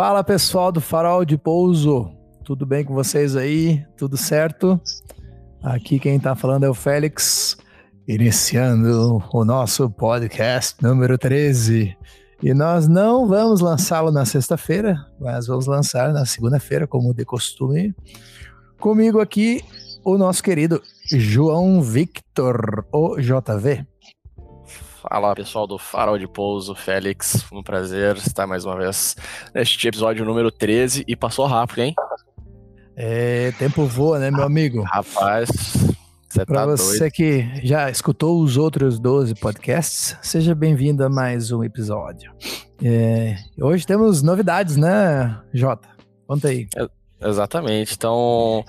Fala pessoal do Farol de Pouso, tudo bem com vocês aí? Tudo certo? Aqui quem está falando é o Félix, iniciando o nosso podcast número 13. E nós não vamos lançá-lo na sexta-feira, mas vamos lançar na segunda-feira, como de costume. Comigo aqui, o nosso querido João Victor, o JV. Fala pessoal do Farol de Pouso, Félix, um prazer estar mais uma vez neste episódio número 13 e passou rápido, hein? É, tempo voa, né, meu amigo? Rapaz, você Para tá você doido. que já escutou os outros 12 podcasts, seja bem-vindo a mais um episódio. É, hoje temos novidades, né, Jota? Conta aí. Exatamente. Então,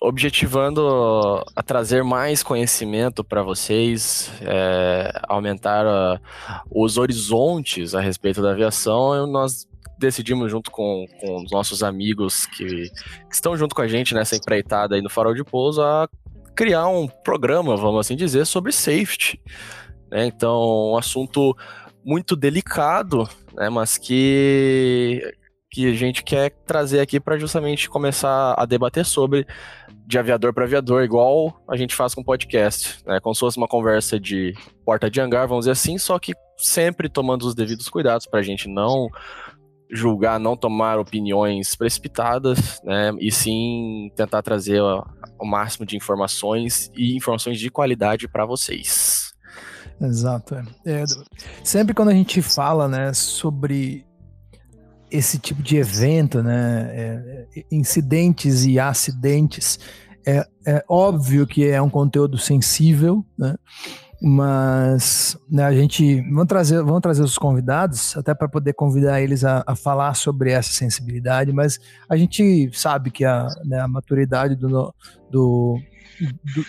objetivando a trazer mais conhecimento para vocês, é, aumentar a- os horizontes a respeito da aviação, nós decidimos junto com, com os nossos amigos que, que estão junto com a gente nessa empreitada aí no Farol de Pouso a criar um programa, vamos assim dizer, sobre safety. né? Então, um assunto muito delicado, né, mas que que a gente quer trazer aqui para justamente começar a debater sobre de aviador para aviador, igual a gente faz com podcast, né? Como se fosse uma conversa de porta de hangar, vamos dizer assim, só que sempre tomando os devidos cuidados para a gente não julgar, não tomar opiniões precipitadas, né? E sim tentar trazer o máximo de informações e informações de qualidade para vocês. Exato. é. É, sempre quando a gente fala, né, sobre esse tipo de evento, né, é, é, incidentes e acidentes, é, é óbvio que é um conteúdo sensível, né, mas né, a gente vamos trazer, vamos trazer os convidados até para poder convidar eles a, a falar sobre essa sensibilidade, mas a gente sabe que a, né, a maturidade do, do, do,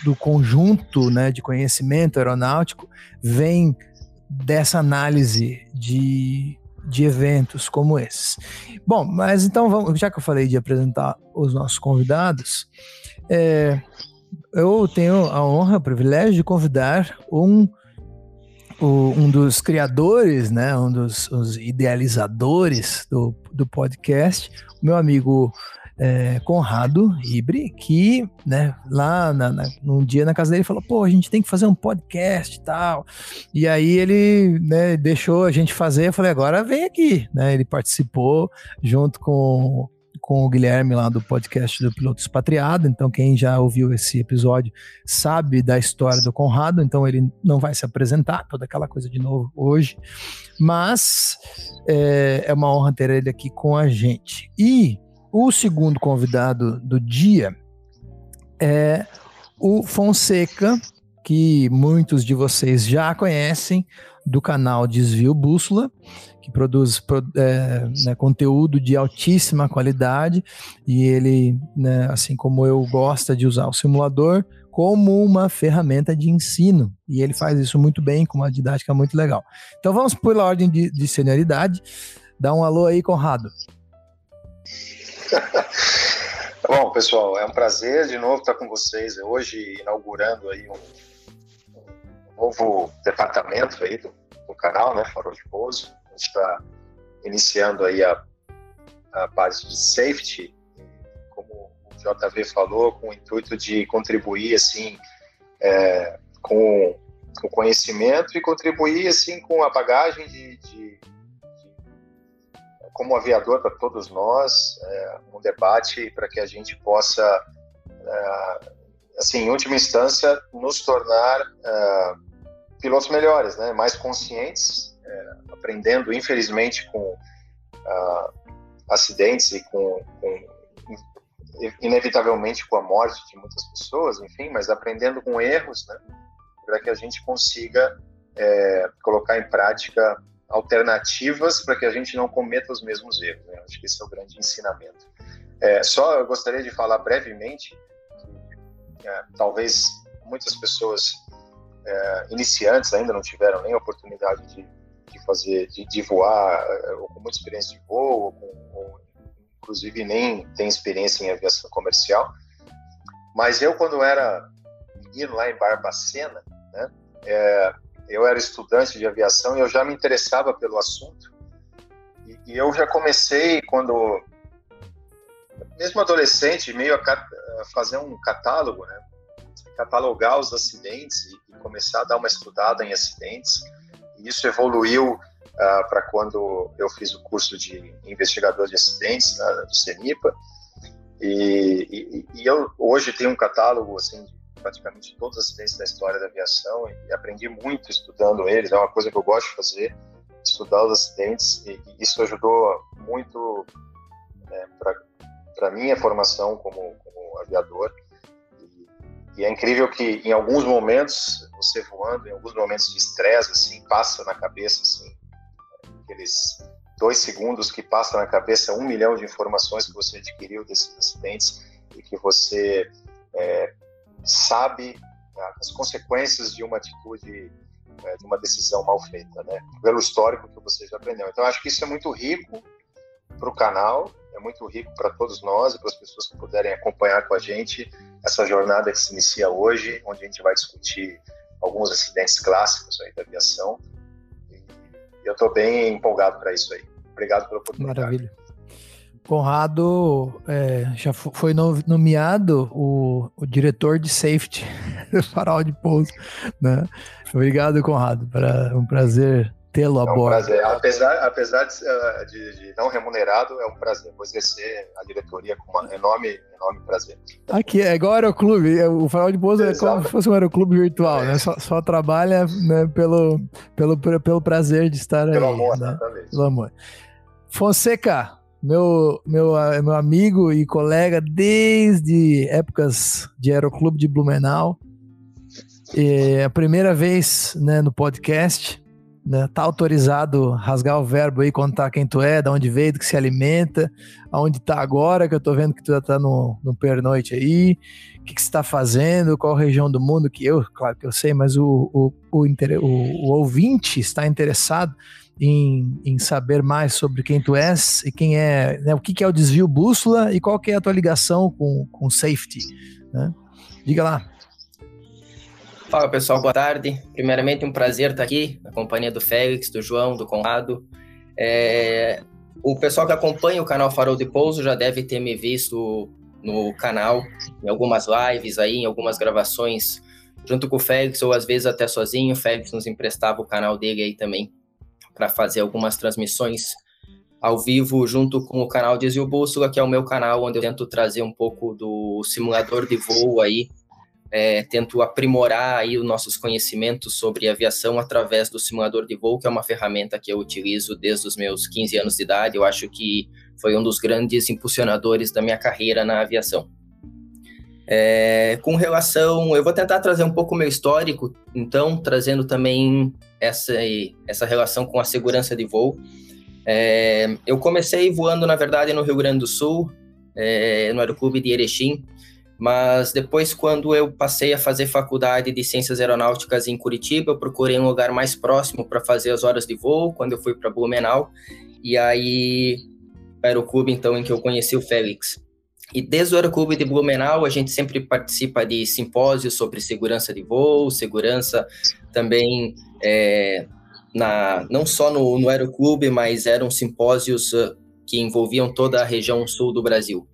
do conjunto né, de conhecimento aeronáutico vem dessa análise de, de eventos como esses. Bom, mas então, vamos, já que eu falei de apresentar os nossos convidados, é, eu tenho a honra, o privilégio de convidar um, um dos criadores, né, um dos os idealizadores do, do podcast, meu amigo é, Conrado Ibre, que, né, lá na, na- num dia na casa dele falou, pô, a gente tem que fazer um podcast e tal. E aí ele, né, deixou a gente fazer, eu falei, agora vem aqui, né? Ele participou junto com, com o Guilherme lá do podcast do Piloto Expatriado, então quem já ouviu esse episódio sabe da história do Conrado, então ele não vai se apresentar, toda aquela coisa de novo hoje, mas é, é uma honra ter ele aqui com a gente. E o segundo convidado do dia é o Fonseca, que muitos de vocês já conhecem, do canal Desvio Bússola, que produz pro- é, né, conteúdo de altíssima qualidade, e ele, né, assim como eu, gosta de usar o simulador como uma ferramenta de ensino, e ele faz isso muito bem, com uma didática muito legal. Então vamos pela ordem de, de senioridade, dá um alô aí, Conrado. Bom, pessoal, é um prazer de novo estar com vocês hoje, inaugurando aí um, um novo departamento aí do, do canal, né, Farol de Pouso. A gente está iniciando aí a, a parte de safety, como o JV falou, com o intuito de contribuir, assim, é, com o conhecimento e contribuir, assim, com a bagagem de, de- como aviador para todos nós, é, um debate para que a gente possa, é, assim, em última instância, nos tornar é, pilotos melhores, né, mais conscientes, é, aprendendo, infelizmente, com acidentes e com, com inevitavelmente com a morte de muitas pessoas, enfim, mas aprendendo com erros, né, para que a gente consiga é, colocar em prática alternativas para que a gente não cometa os mesmos erros. Né? Acho que esse é o grande ensinamento. É, só eu gostaria de falar brevemente que é, talvez muitas pessoas é, iniciantes ainda não tiveram nem a oportunidade de, de fazer, de, de voar, é, ou com muita experiência de voo, ou, com, ou inclusive nem tem experiência em aviação comercial. Mas eu, quando era menino lá em Barbacena, né, é, eu era estudante de aviação e eu já me interessava pelo assunto. E, e eu já comecei quando, mesmo adolescente, meio a, a fazer um catálogo, né? catalogar os acidentes e, e, começar a dar uma estudada em acidentes. E isso evoluiu uh, para quando eu fiz o curso de investigador de acidentes né, do CENIPA. E, e, e, eu hoje tenho um catálogo assim de praticamente todos os acidentes da história da aviação e aprendi muito estudando eles. É uma coisa que eu gosto de fazer, estudar os acidentes e, isso ajudou muito né, para minha formação como, como aviador. E, é incrível que em alguns momentos você voando, em alguns momentos de estresse assim, passa na cabeça assim aqueles dois segundos que passa na cabeça um milhão de informações que você adquiriu desses acidentes e que você é, sabe né, as consequências de uma atitude, é, de uma decisão mal feita, né? Pelo histórico que você já aprendeu. Então, acho que isso é muito rico para o canal, é muito rico para todos nós e para as pessoas que puderem acompanhar com a gente essa jornada que se inicia hoje, onde a gente vai discutir alguns acidentes clássicos aí da aviação. E eu estou bem empolgado para isso aí. Obrigado pela oportunidade. Maravilha. Conrado é, já foi nomeado o, o, diretor de safety do farol de pouso. Né? Obrigado, Conrado. Pra, um prazer tê-lo a é um bordo. Prazer. Apesar, apesar de, eh, de, de, não remunerado, é um prazer. Vou exercer a diretoria com um enorme, enorme prazer. Aqui, é igual aeroclube. É, o farol de pouso é como se fosse um aeroclube virtual, é. né? Só, só trabalha né, pelo, pelo, pelo prazer de estar pelo aí. Amor, né? Pelo amor. Fonseca, meu, meu, meu amigo e colega desde épocas de Aeroclube de Blumenau. É a primeira vez né, no podcast. Né, tá autorizado rasgar o verbo aí, contar quem tu é, de onde veio, do que se alimenta, aonde tá agora, que eu tô vendo que tu já tá no, no pernoite aí, o que, que você tá fazendo, qual região do mundo, que eu, claro que eu sei, mas o, o, o, o, o ouvinte está interessado em, em, saber mais sobre quem tu és e quem é, né, o que, que, é o desvio bússola e qual que é a tua ligação com, com safety, né? Diga lá. Fala pessoal, boa tarde. Primeiramente um prazer estar aqui na companhia do Félix, do João, do Conrado. É, o pessoal que acompanha o canal Farol de Pouso já deve ter me visto no canal, em algumas lives aí, em algumas gravações junto com o Félix ou às vezes até sozinho. O Félix nos emprestava o canal dele aí também para fazer algumas transmissões ao vivo junto com o canal Desvio Bússola, que é o meu canal onde eu tento trazer um pouco do simulador de voo aí, é, tento aprimorar aí os nossos conhecimentos sobre aviação através do simulador de voo, que é uma ferramenta que eu utilizo desde os meus 15 anos de idade. Eu acho que foi um dos grandes impulsionadores da minha carreira na aviação. É, com relação, eu vou tentar trazer um pouco meu histórico, então, trazendo também essa, essa relação com a segurança de voo. É, eu comecei voando, na verdade, no Rio Grande do Sul, é, no Aeroclube de Erechim, mas depois, quando eu passei a fazer faculdade de Ciências Aeronáuticas em Curitiba, eu procurei um lugar mais próximo para fazer as horas de voo, quando eu fui para Blumenau, e aí, Aeroclube, então, em que eu conheci o Félix. E desde o Aeroclube de Blumenau, a gente sempre participa de simpósios sobre segurança de voo, segurança também é, na, não só no, no Aeroclube, mas eram simpósios uh, que envolviam toda a região sul do Brasil.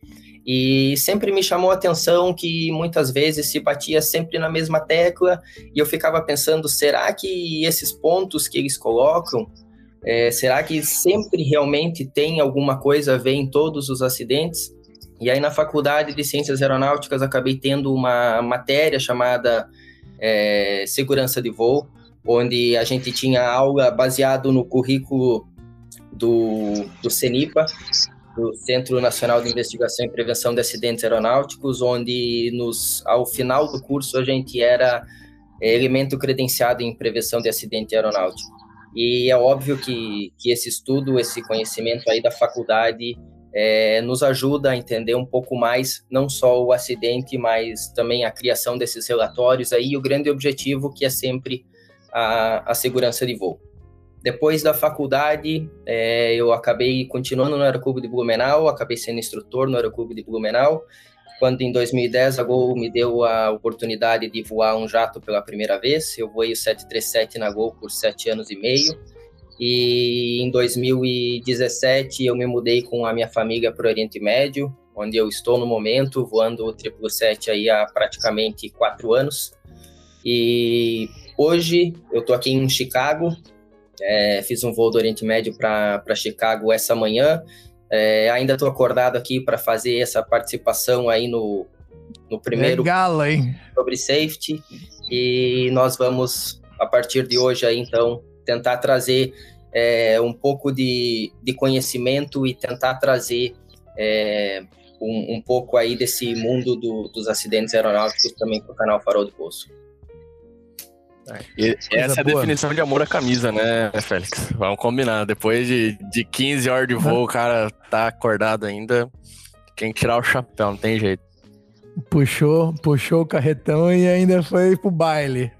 E sempre me chamou a atenção que muitas vezes se batia sempre na mesma tecla, e eu ficava pensando: será que esses pontos que eles colocam, é, será que sempre realmente tem alguma coisa a ver em todos os acidentes? E aí, na faculdade de Ciências Aeronáuticas, acabei tendo uma matéria chamada é, Segurança de Voo, onde a gente tinha aula baseado no currículo do, do CENIPA, do Centro Nacional de Investigação e Prevenção de Acidentes Aeronáuticos, onde nos, ao final do curso a gente era é, elemento credenciado em prevenção de acidente aeronáutico. E é óbvio que, que esse estudo, esse conhecimento aí da faculdade é, nos ajuda a entender um pouco mais, não só o acidente, mas também a criação desses relatórios aí, o grande objetivo que é sempre a, a segurança de voo. Depois da faculdade, é, eu acabei continuando no Aeroclube de Blumenau, acabei sendo instrutor no Aeroclube de Blumenau, quando em 2010 a Gol me deu a oportunidade de voar um jato pela primeira vez. Eu voei o 737 na Gol por sete anos e meio. E em 2017 eu me mudei com a minha família para o Oriente Médio, onde eu estou no momento, voando o 777 aí há praticamente quatro anos. E hoje eu estou aqui em Chicago, é, fiz um voo do Oriente Médio para Chicago essa manhã. É, ainda estou acordado aqui para fazer essa participação aí no, no primeiro Legal, hein? sobre safety. E nós vamos, a partir de hoje, aí, então, tentar trazer é, um pouco de, de conhecimento e tentar trazer é, um, um, pouco aí desse mundo do, dos acidentes aeronáuticos também para o canal Farol do Poço. E essa é a boa. definição de amor à camisa, né, Félix? Vamos combinar. Depois de, de 15 horas de voo, o cara tá acordado ainda. Tem que tirar o chapéu, não tem jeito. Puxou, puxou o carretão e ainda foi pro baile.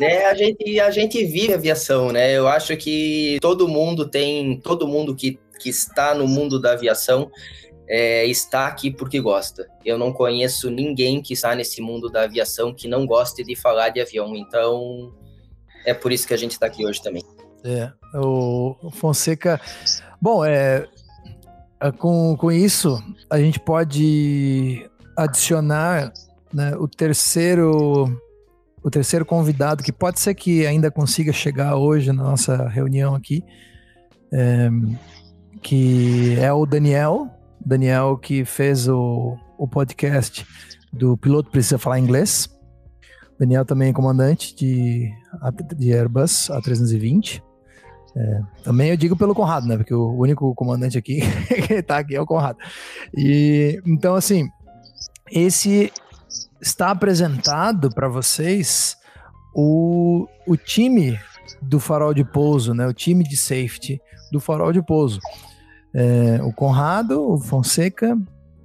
É, a gente, a gente vive aviação, né? Eu acho que todo mundo tem, todo mundo que, que está no mundo da aviação é, está aqui porque gosta. Eu não conheço ninguém que está nesse mundo da aviação que não goste de falar de avião. Então, é por isso que a gente está aqui hoje também. É, o Fonseca. Bom, é, é, com, com isso, a gente pode adicionar né, o terceiro o terceiro convidado, que pode ser que ainda consiga chegar hoje na nossa reunião aqui, é, que é o Daniel, Daniel que fez o, o podcast do Piloto Precisa Falar Inglês. Daniel também é comandante de, de Airbus A320. É, também eu digo pelo Conrado, né? Porque o único comandante aqui que está aqui é o Conrado. E então assim, esse está apresentado para vocês o, o time do farol de pouso, né? O time de safety do farol de pouso. É, o Conrado, o Fonseca,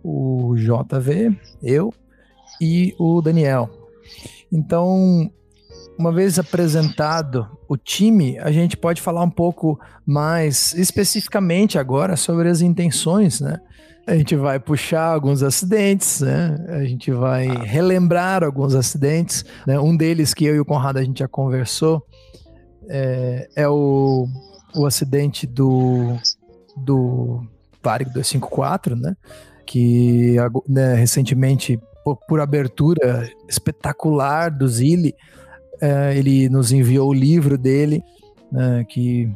o JV, eu e o Daniel. Então, uma vez apresentado o time, a gente pode falar um pouco mais especificamente agora sobre as intenções, né? A gente vai puxar alguns acidentes, né? A gente vai ah. relembrar alguns acidentes. Né? Um deles que eu e o Conrado a gente já conversou é, é o, o acidente do, do Varig 254, né? Que né, recentemente, por, por, abertura espetacular do Zilli, é, ele nos enviou o livro dele, né, que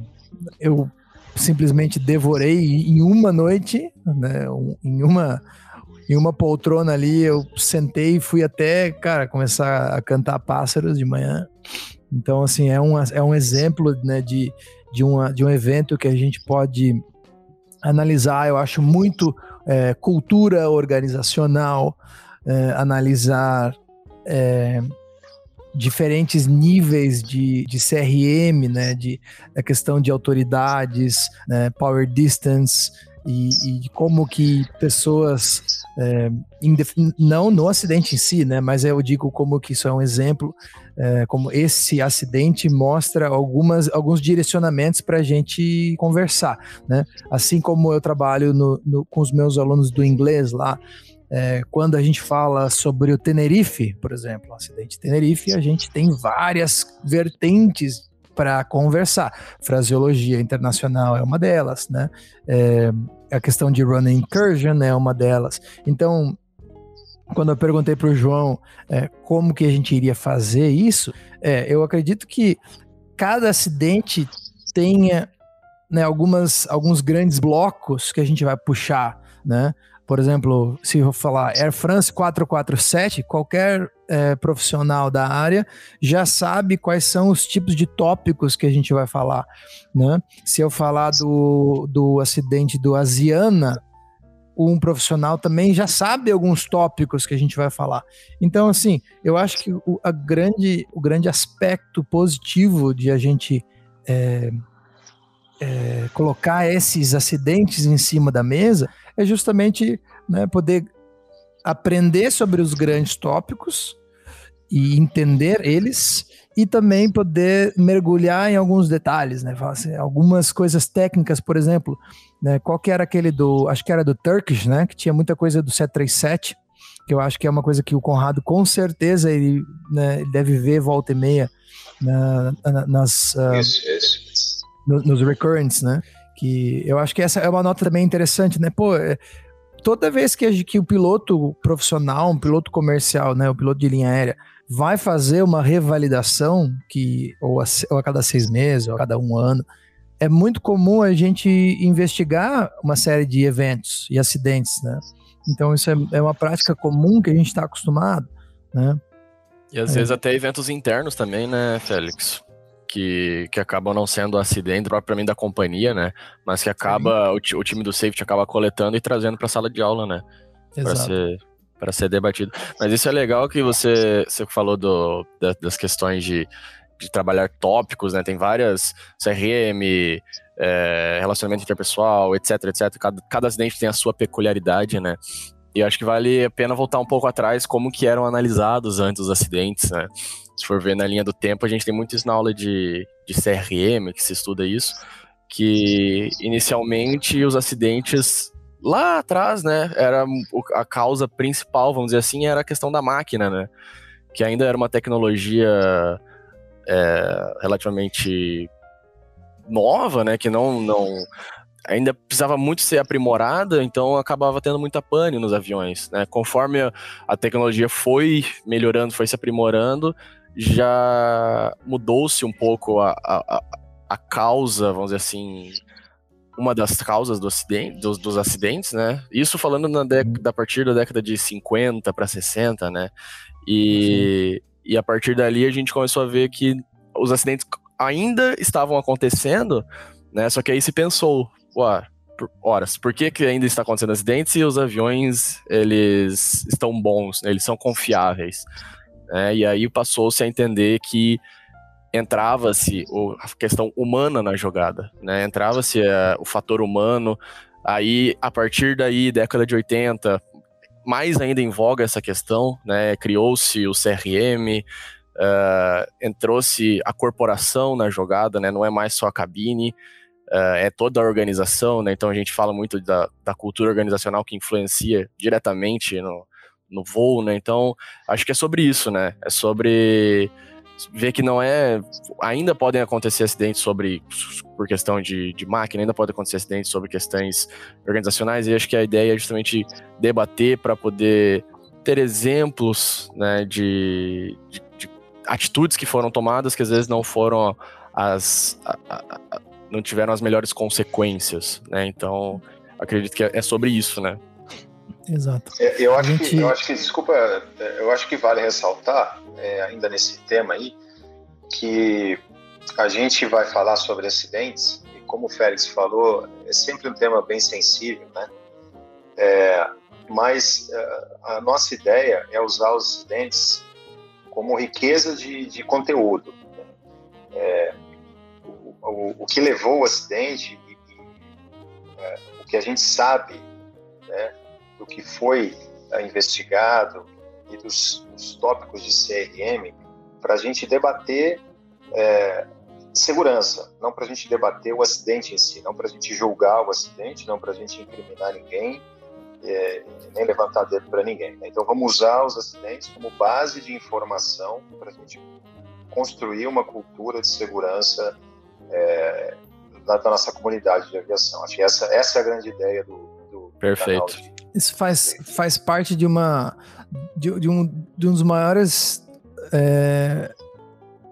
eu simplesmente devorei em uma noite, né? Em uma em uma poltrona ali, eu sentei e fui até, cara, começar a cantar pássaros de manhã. Então, assim, é um, é um exemplo né, de, de, uma, de um evento que a gente pode analisar, eu acho muito é, cultura organizacional, é, analisar é, diferentes níveis de, de CRM, né, de a questão de autoridades, né, power distance e, e como que pessoas é, não no acidente em si, né, mas eu digo como que isso é um exemplo, é, como esse acidente mostra algumas alguns direcionamentos para a gente conversar, né, assim como eu trabalho no, no, com os meus alunos do inglês lá é, quando a gente fala sobre o Tenerife, por exemplo, o acidente Tenerife, a gente tem várias vertentes para conversar. Fraseologia internacional é uma delas, né? A questão de running incursion é uma delas. Então, quando eu perguntei para o João é, como que a gente iria fazer isso, é, eu acredito que cada acidente tenha né, algumas, alguns grandes blocos que a gente vai puxar, né? Por exemplo, se eu falar Air France 447, qualquer é, profissional da área já sabe quais são os tipos de tópicos que a gente vai falar. Né? Se eu falar do, do acidente do Asiana, um profissional também já sabe alguns tópicos que a gente vai falar. Então, assim, eu acho que o, a grande, o grande aspecto positivo de a gente é, é, colocar esses acidentes em cima da mesa é justamente né, poder aprender sobre os grandes tópicos e entender eles e também poder mergulhar em alguns detalhes, né? Assim, algumas coisas técnicas, por exemplo, né? Qual que era aquele do, acho que era do Turkish, né? Que tinha muita coisa do 737, que eu acho que é uma coisa que o Conrado com certeza ele, né, ele deve ver volta e meia na, na, nas uh, nos recurrents, né? Que eu acho que essa é uma nota também interessante, né? Pô, é, toda vez que, que o piloto profissional, um piloto comercial, né, o piloto de linha aérea, vai fazer uma revalidação, que ou a, ou a cada seis meses, ou a cada um ano, é muito comum a gente investigar uma série de eventos e acidentes, né? Então isso é, é uma prática comum que a gente está acostumado, né? E às é. vezes até eventos internos também, né, Félix? Que, que acabam não sendo acidente propriamente da companhia, né? Mas que acaba, o, o, time do safety acaba coletando e trazendo para a sala de aula, né? Para ser, para ser debatido. Mas isso é legal que você, você falou do, das questões de, de trabalhar tópicos, né? Tem várias CRM, é, relacionamento interpessoal, etc, etc. Cada, cada acidente tem a sua peculiaridade, né? E acho que vale a pena voltar um pouco atrás como que eram analisados antes os acidentes, né? Se for ver na linha do tempo, a gente tem muito isso na aula de, de CRM, que se estuda isso, que inicialmente os acidentes lá atrás, né, era a causa principal, vamos dizer assim, era a questão da máquina, né? Que ainda era uma tecnologia é, relativamente nova, né? Que não, não ainda precisava muito ser aprimorada, então acabava tendo muita pane nos aviões, né? Conforme a, tecnologia foi melhorando, foi se aprimorando, já mudou-se um pouco a, a, a, causa, vamos dizer assim, uma das causas do acidente, dos, dos acidentes, né? Isso falando na década, a partir da década de 50 para 60, né? E, e a partir dali a gente começou a ver que os acidentes ainda estavam acontecendo, né? Só que aí se pensou, ué, por, horas, por que, que ainda está acontecendo acidentes e os aviões eles estão bons, né? eles são confiáveis? Né? E aí passou-se a entender que entrava-se a questão humana na jogada, né? Entrava-se uh, o fator humano. Aí, a partir daí, década de 80, mais ainda em voga essa questão, né? Criou-se o CRM, uh, eh, entrou-se a corporação na jogada, né? Não é mais só a cabine, uh, é toda a organização, né? Então a gente fala muito da, da cultura organizacional que influencia diretamente no, no voo, né? Então acho que é sobre isso, né? É sobre ver que não é. Ainda podem acontecer acidentes sobre por questão de, de máquina, ainda podem acontecer acidentes sobre questões organizacionais, e acho que a ideia é justamente debater para poder ter exemplos né, de, de, de, atitudes que foram tomadas que às vezes não foram as. A, a, a, não tiveram as melhores consequências, né? Então, acredito que é, é sobre isso, né? Exato. É, eu, acho gente... que, eu acho que, desculpa, eu acho que vale ressaltar, é, ainda nesse tema aí, que a gente vai falar sobre acidentes, e como o Félix falou, é sempre um tema bem sensível, né? É, mas é, a nossa ideia é usar os acidentes como riqueza de, de conteúdo. Né? É, o, o que levou o acidente e, e é, o que a gente sabe né, do que foi é, investigado e dos, dos, tópicos de CRM para a gente debater é, segurança, não para a gente debater o acidente em si, não para a gente julgar o acidente, não para a gente incriminar ninguém, é, nem levantar dedo para ninguém. Né? Então vamos usar os acidentes como base de informação para a gente construir uma cultura de segurança é, da, nossa comunidade de aviação. Acho que essa, essa é a grande ideia do, do Perfeito. Isso faz, faz parte de uma de, de, um, de um dos maiores é,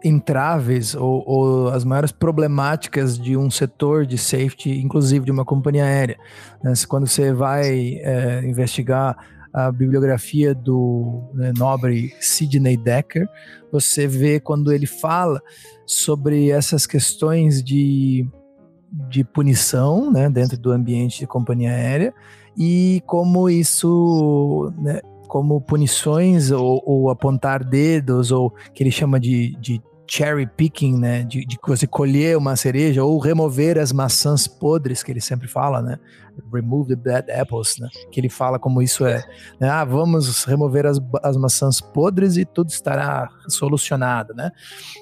entraves ou, ou, as maiores problemáticas de um setor de safety, inclusive de uma companhia aérea. Né? Quando você vai é, investigar a bibliografia do né, nobre Sidney Decker, você vê quando ele fala sobre essas questões de, de punição né, dentro do ambiente de companhia aérea e como isso, né, como punições ou, ou, apontar dedos, ou que ele chama de, de cherry picking, né, de, de você colher uma cereja ou remover as maçãs podres, que ele sempre fala, né, remove the bad apples, né, que ele fala como isso é, né, ah, vamos remover as, as maçãs podres e tudo estará solucionado, né,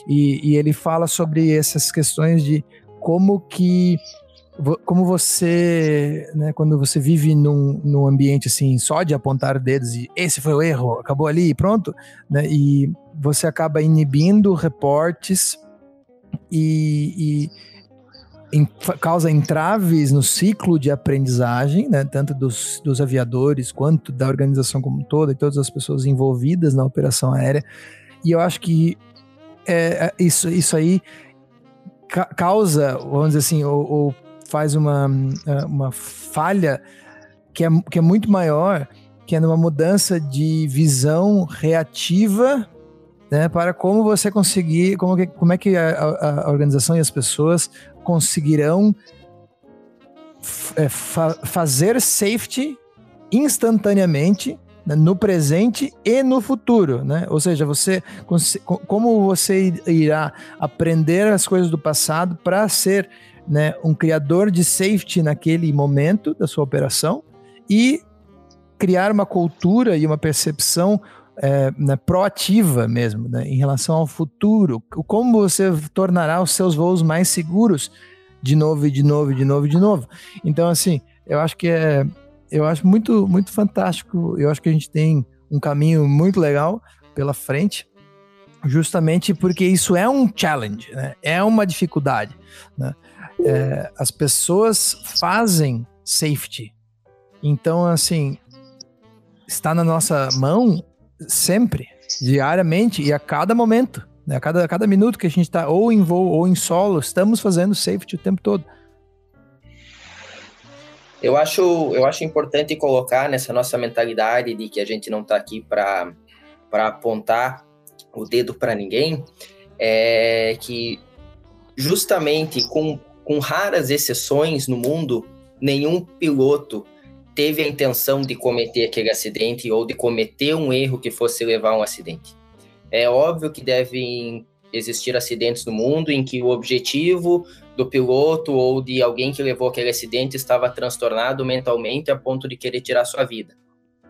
e, e ele fala sobre essas questões de como que como você, né, quando você vive num, num ambiente assim, só de apontar dedos e esse foi o erro, acabou ali e pronto, né, e você acaba inibindo reportes e, e causa entraves no ciclo de aprendizagem, né, tanto dos, dos aviadores quanto da organização como todo e todas as pessoas envolvidas na operação aérea. E eu acho que é, é isso, isso aí ca causa, vamos dizer assim, ou, ou, faz uma, uma falha que é, que é muito maior, que é numa mudança de visão reativa né, para como você conseguir, como, que, como é que a, a organização e as pessoas conseguirão é, fa fazer safety instantaneamente né, no presente e no futuro, né? Ou seja, você como você irá aprender as coisas do passado para ser né, um criador de safety naquele momento da sua operação e criar uma cultura e uma percepção é, né, proativa mesmo, né, em relação ao futuro. Como você tornará os seus voos mais seguros de novo e de novo e de novo e de novo. Então, assim, eu acho que é. Eu acho muito, muito fantástico. Eu acho que a gente tem um caminho muito legal pela frente, justamente porque isso é um challenge, né? é uma dificuldade. Né? É, as pessoas fazem safety. Então, assim, está na nossa mão sempre, diariamente e a cada momento. Né? A, cada, a cada minuto que a gente está ou em voo ou em solo, estamos fazendo safety o tempo todo. Eu acho, eu acho importante colocar nessa nossa mentalidade de que a gente não está aqui para apontar o dedo para ninguém, é que justamente com, com raras exceções no mundo, nenhum piloto teve a intenção de cometer aquele acidente ou de cometer um erro que fosse levar a um acidente. É óbvio que devem existir acidentes no mundo em que o objetivo do piloto ou de alguém que levou aquele acidente estava transtornado mentalmente a ponto de querer tirar sua vida.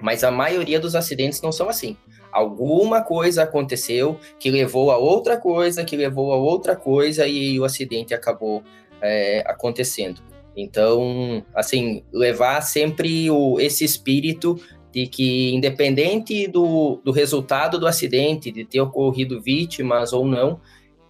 Mas a maioria dos acidentes não são assim. Alguma coisa aconteceu que levou a outra coisa, que levou a outra coisa e o acidente acabou é, acontecendo. Então, assim, levar sempre o, esse espírito de que, independente do, do resultado do acidente, de ter ocorrido vítimas ou não,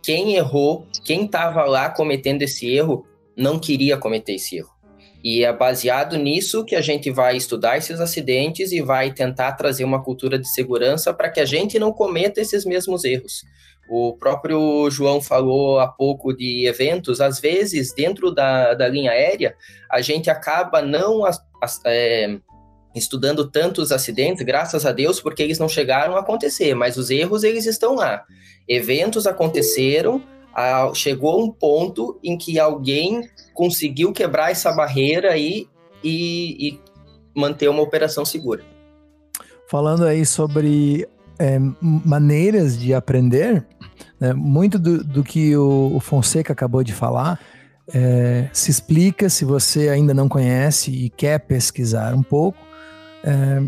quem errou, quem estava lá cometendo esse erro, não queria cometer esse erro. E é baseado nisso que a gente vai estudar esses acidentes e vai tentar trazer uma cultura de segurança para que a gente não cometa esses mesmos erros. O próprio João falou há pouco de eventos, às vezes, dentro da, da linha aérea, a gente acaba não é, estudando tantos acidentes, graças a Deus, porque eles não chegaram a acontecer, mas os erros, eles estão lá. Eventos aconteceram, a, chegou um ponto em que alguém conseguiu quebrar essa barreira aí e, e manter uma operação segura. Falando aí sobre é, maneiras de aprender, né, muito do, do que o, o, Fonseca acabou de falar é, se explica se você ainda não conhece e quer pesquisar um pouco. É,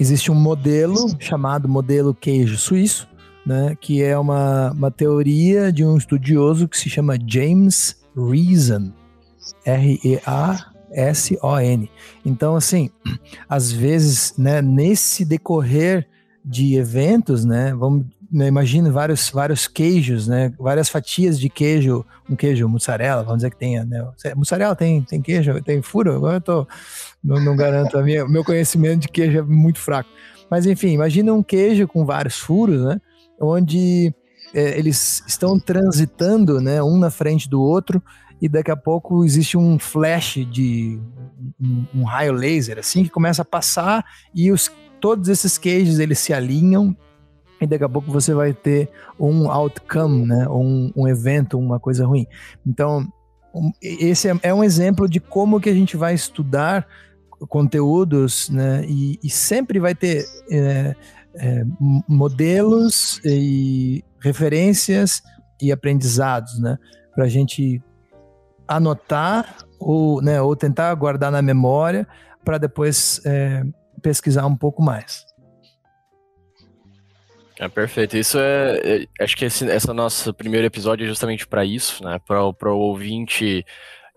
existe um modelo chamado modelo queijo suíço, né, que é uma, uma teoria de um estudioso que se chama James Reason, R-E-A-S-O-N. Então, assim, às vezes, né, nesse decorrer de eventos, né? Vamos né, imagine vários, vários queijos, né? Várias fatias de queijo, um queijo mussarela, vamos dizer que tenha, né? Mussarela tem, tem queijo, tem furo, agora eu tô, não, não garanto, a minha, meu conhecimento de queijo é muito fraco. Mas enfim, imagina um queijo com vários furos, né? Onde é, eles estão transitando, né? Um na frente do outro e daqui a pouco existe um flash de um, um raio laser assim que começa a passar e os todos esses queijos eles se alinham e daqui a pouco você vai ter um outcome, né? Um, um evento, uma coisa ruim. Então, esse é, é, um exemplo de como que a gente vai estudar conteúdos, né? E, e sempre vai ter é, é, modelos e referências e aprendizados, né? Para a gente anotar ou, né, ou tentar guardar na memória para depois é, pesquisar um pouco mais. É perfeito. Isso é, é acho que esse, esse nosso primeiro episódio é justamente para isso, né? Para o ouvinte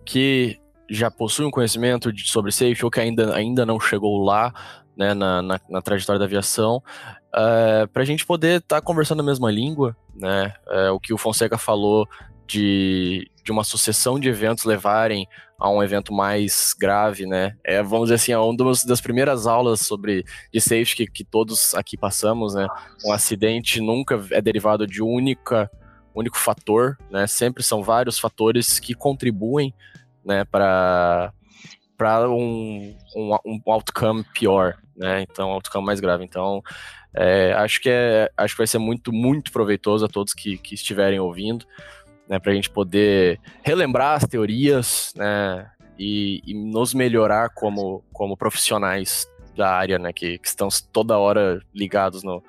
que já possui um conhecimento de, sobre safety ou que ainda, ainda não chegou lá, né, na, na, na trajetória da aviação, uh, é, para a gente poder estar tá conversando a mesma língua, né? Uh, o que o Fonseca falou de, de uma sucessão de eventos levarem a um evento mais grave, né? É, vamos dizer assim, é uma das primeiras aulas sobre de safety que, que todos aqui passamos, né? Um acidente nunca é derivado de única único fator, né? Sempre são vários fatores que contribuem, né, para para um, um, um, outcome pior, né? Então, outcome mais grave. Então, é, acho que é, acho que vai ser muito, muito proveitoso a todos que, que estiverem ouvindo, né? Para a gente poder relembrar as teorias, né? E, e, nos melhorar como, como profissionais da área, né? Que, que estão toda hora ligados no,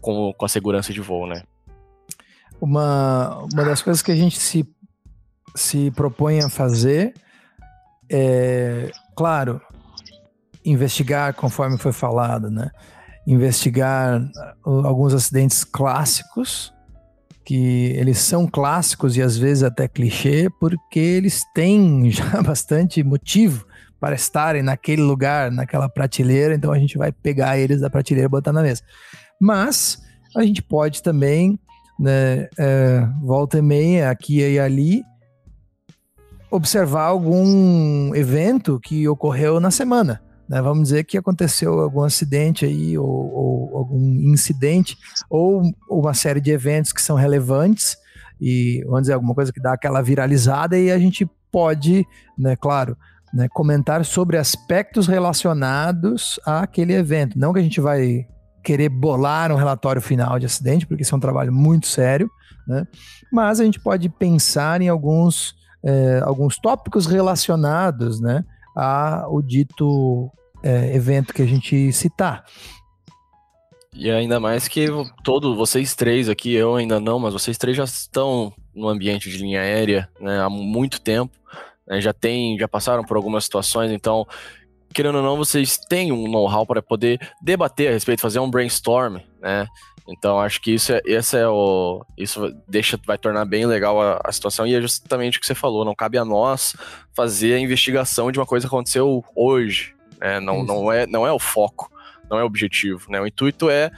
com, com a segurança de voo, né? Uma, uma das coisas que a gente se, se propõe a fazer é, claro, investigar conforme foi falado, né? Investigar alguns acidentes clássicos, que eles são clássicos e às vezes até clichê, porque eles têm já bastante motivo para estarem naquele lugar, naquela prateleira, então a gente vai pegar eles da prateleira e botar na mesa. Mas a gente pode também, né, é, volta e meia, aqui e ali, observar algum evento que ocorreu na semana. Né? Vamos dizer que aconteceu algum acidente aí, ou, ou algum incidente, ou uma série de eventos que são relevantes, e vamos dizer, alguma coisa que dá aquela viralizada, e a gente pode, né, claro, né, comentar sobre aspectos relacionados àquele evento. Não que a gente vai querer bolar um relatório final de acidente, porque isso é um trabalho muito sério, né? mas a gente pode pensar em alguns é, alguns tópicos relacionados né, ao dito é, evento que a gente citar. E ainda mais que todos vocês três aqui, eu ainda não, mas vocês três já estão no ambiente de linha aérea né, há muito tempo, né, já tem, já passaram por algumas situações, então querendo ou não, vocês têm um know-how para poder debater a respeito, fazer um brainstorm, né? Então acho que isso é, esse é o isso deixa vai tornar bem legal a, a, situação e é justamente o que você falou, não cabe a nós fazer a investigação de uma coisa que aconteceu hoje, né? Não, não é não é o foco, não é o objetivo, né? O intuito é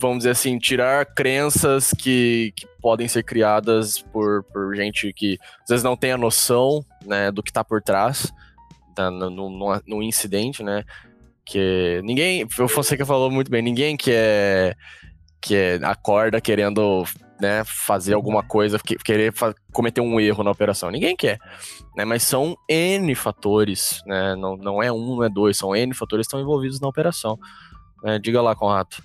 vamos dizer assim, tirar crenças que, que podem ser criadas por, por gente que às vezes não tem a noção né, do que está por trás da, no, no, no incidente, né? Que ninguém, o Fonseca falou muito bem, ninguém quer que é, acorda querendo né, fazer alguma coisa, querer cometer um erro na operação. Ninguém quer, né? Mas são N fatores, né? Não, não é um, não é dois, são N fatores que estão envolvidos na operação. É, diga lá, Conrato.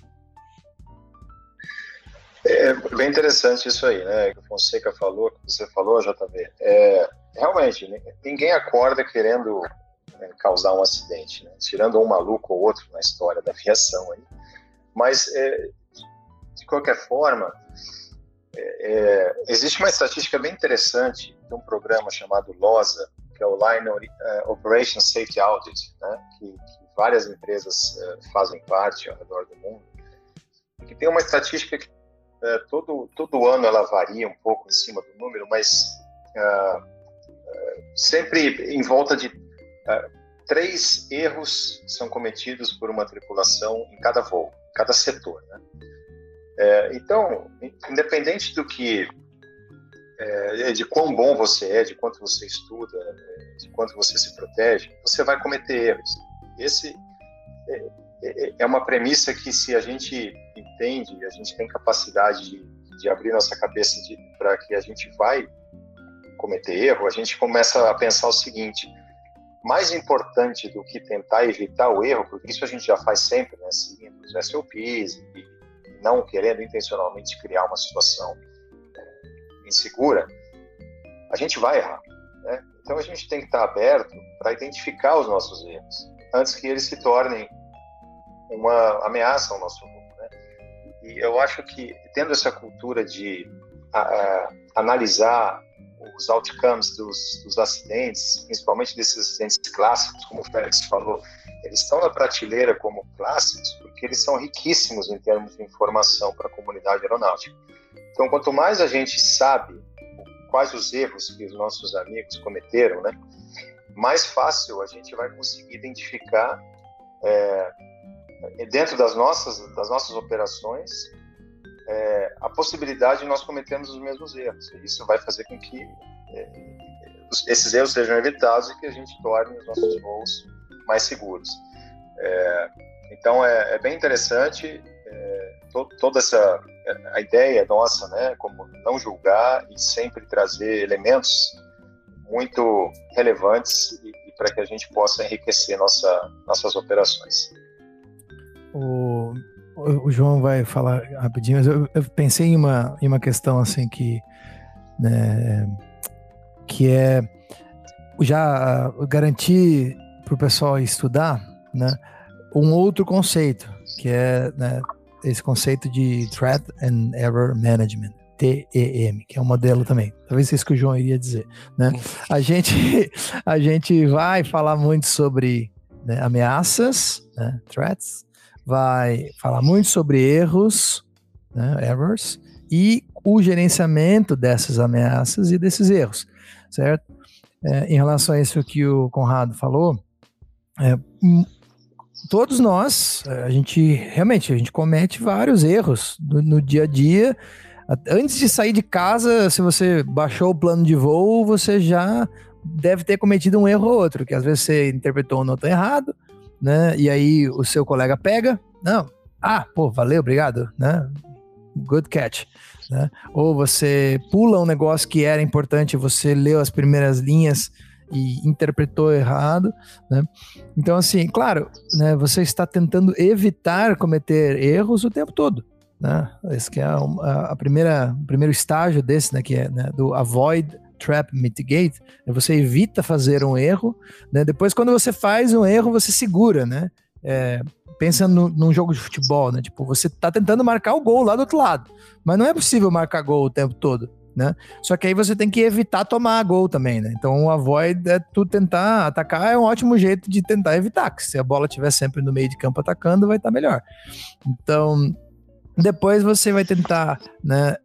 É bem interessante isso aí, né? Que o Fonseca falou, que você falou, JB. É, realmente, ninguém acorda querendo né, causar um acidente, né? tirando um maluco ou outro na história da aviação aí. Mas é, de qualquer forma, é, é, existe uma estatística bem interessante de um programa chamado LOSA, que é o Line uh, Operation Safety Audit, né, que, que, várias empresas uh, fazem parte ao redor do mundo, que tem uma estatística que todo, todo ano ela varia um pouco em cima do número, mas sempre em volta de três erros são cometidos por uma tripulação em cada voo, em cada setor. Né? É, então, independente do que, é, de quão bom você é, de quanto você estuda, de quanto você se protege, você vai cometer erros. Esse é, é, é uma premissa que, se a gente entende, a gente tem capacidade de, de abrir nossa cabeça para que a gente vai cometer erro, a gente começa a pensar o seguinte: mais importante do que tentar evitar o erro, porque isso a gente já faz sempre, né, seguindo os SOPs e não querendo intencionalmente criar uma situação é, insegura, a gente vai errar. Né? Então a gente tem que estar aberto para identificar os nossos erros antes que eles se tornem uma ameaça ao nosso mundo. Né? E eu acho que tendo essa cultura de a, a, analisar os outcomes dos, dos, acidentes, principalmente desses acidentes clássicos, como o Félix falou, eles estão na prateleira como clássicos porque eles são riquíssimos em termos de informação para a comunidade aeronáutica. Então, quanto mais a gente sabe quais os erros que os nossos amigos cometeram, né, mais fácil a gente vai conseguir identificar é, dentro das nossas das nossas operações é, a possibilidade de nós cometermos os mesmos erros. E isso vai fazer com que esses erros sejam evitados e que a gente torne os nossos voos mais seguros. É, então é, é, bem interessante é, to, toda essa a ideia nossa, né, como não julgar e sempre trazer elementos muito relevantes e, e para que a gente possa enriquecer nossa, nossas operações. O, o João vai falar rapidinho, mas eu, eu, pensei em uma, em uma questão assim que, né, que é já garantir para o pessoal estudar, né, um outro conceito que é né, esse conceito de Threat and Error Management. TEM, que é um modelo também. Talvez isso que o João iria dizer, né? A gente, a gente vai falar muito sobre né, ameaças, né, threats, vai falar muito sobre erros, né, errors, e o gerenciamento dessas ameaças e desses erros, certo? É, em relação a isso que o Conrado falou, é, todos nós, a gente realmente a gente comete vários erros no, no dia a dia Antes de sair de casa, se você baixou o plano de voo, você já deve ter cometido um erro ou outro, que às vezes você interpretou um nota errado, né? E aí o seu colega pega, não, ah, pô, valeu, obrigado, né? Good catch. Né? Ou você pula um negócio que era importante, você leu as primeiras linhas e interpretou errado, né? Então, assim, claro, né, você está tentando evitar cometer erros o tempo todo, né? Esse que é a, a primeira, o primeiro estágio desse, né? Que é né, do avoid trap mitigate, é você evita fazer um erro, né? Depois, quando você faz um erro, você segura, né? É, pensa no, num jogo de futebol, né? Tipo, você tá tentando marcar o gol lá do outro lado, mas não é possível marcar gol o tempo todo, né? Só que aí você tem que evitar tomar gol também, né? Então, o avoid é tu tentar atacar, é um ótimo jeito de tentar evitar, que se a bola estiver sempre no meio de campo atacando, vai estar tá melhor. Então, depois você vai tentar, né?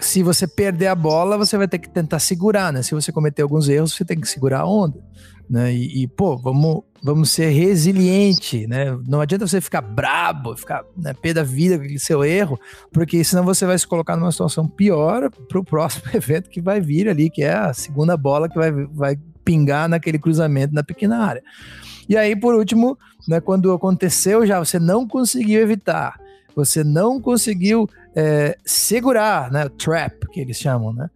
Se você perder a bola, você vai ter que tentar segurar, né? Se você cometer alguns erros, você tem que segurar a onda, né? E, e pô, vamos, vamos ser resiliente, né? Não adianta você ficar brabo, ficar né, pé da vida com aquele seu erro, porque senão você vai se colocar numa situação pior para o próximo evento que vai vir ali, que é a segunda bola que vai, vai pingar naquele cruzamento na pequena área. E aí, por último, né, quando aconteceu já, você não conseguiu evitar você não conseguiu é, segurar, né? Trap, que eles chamam, né?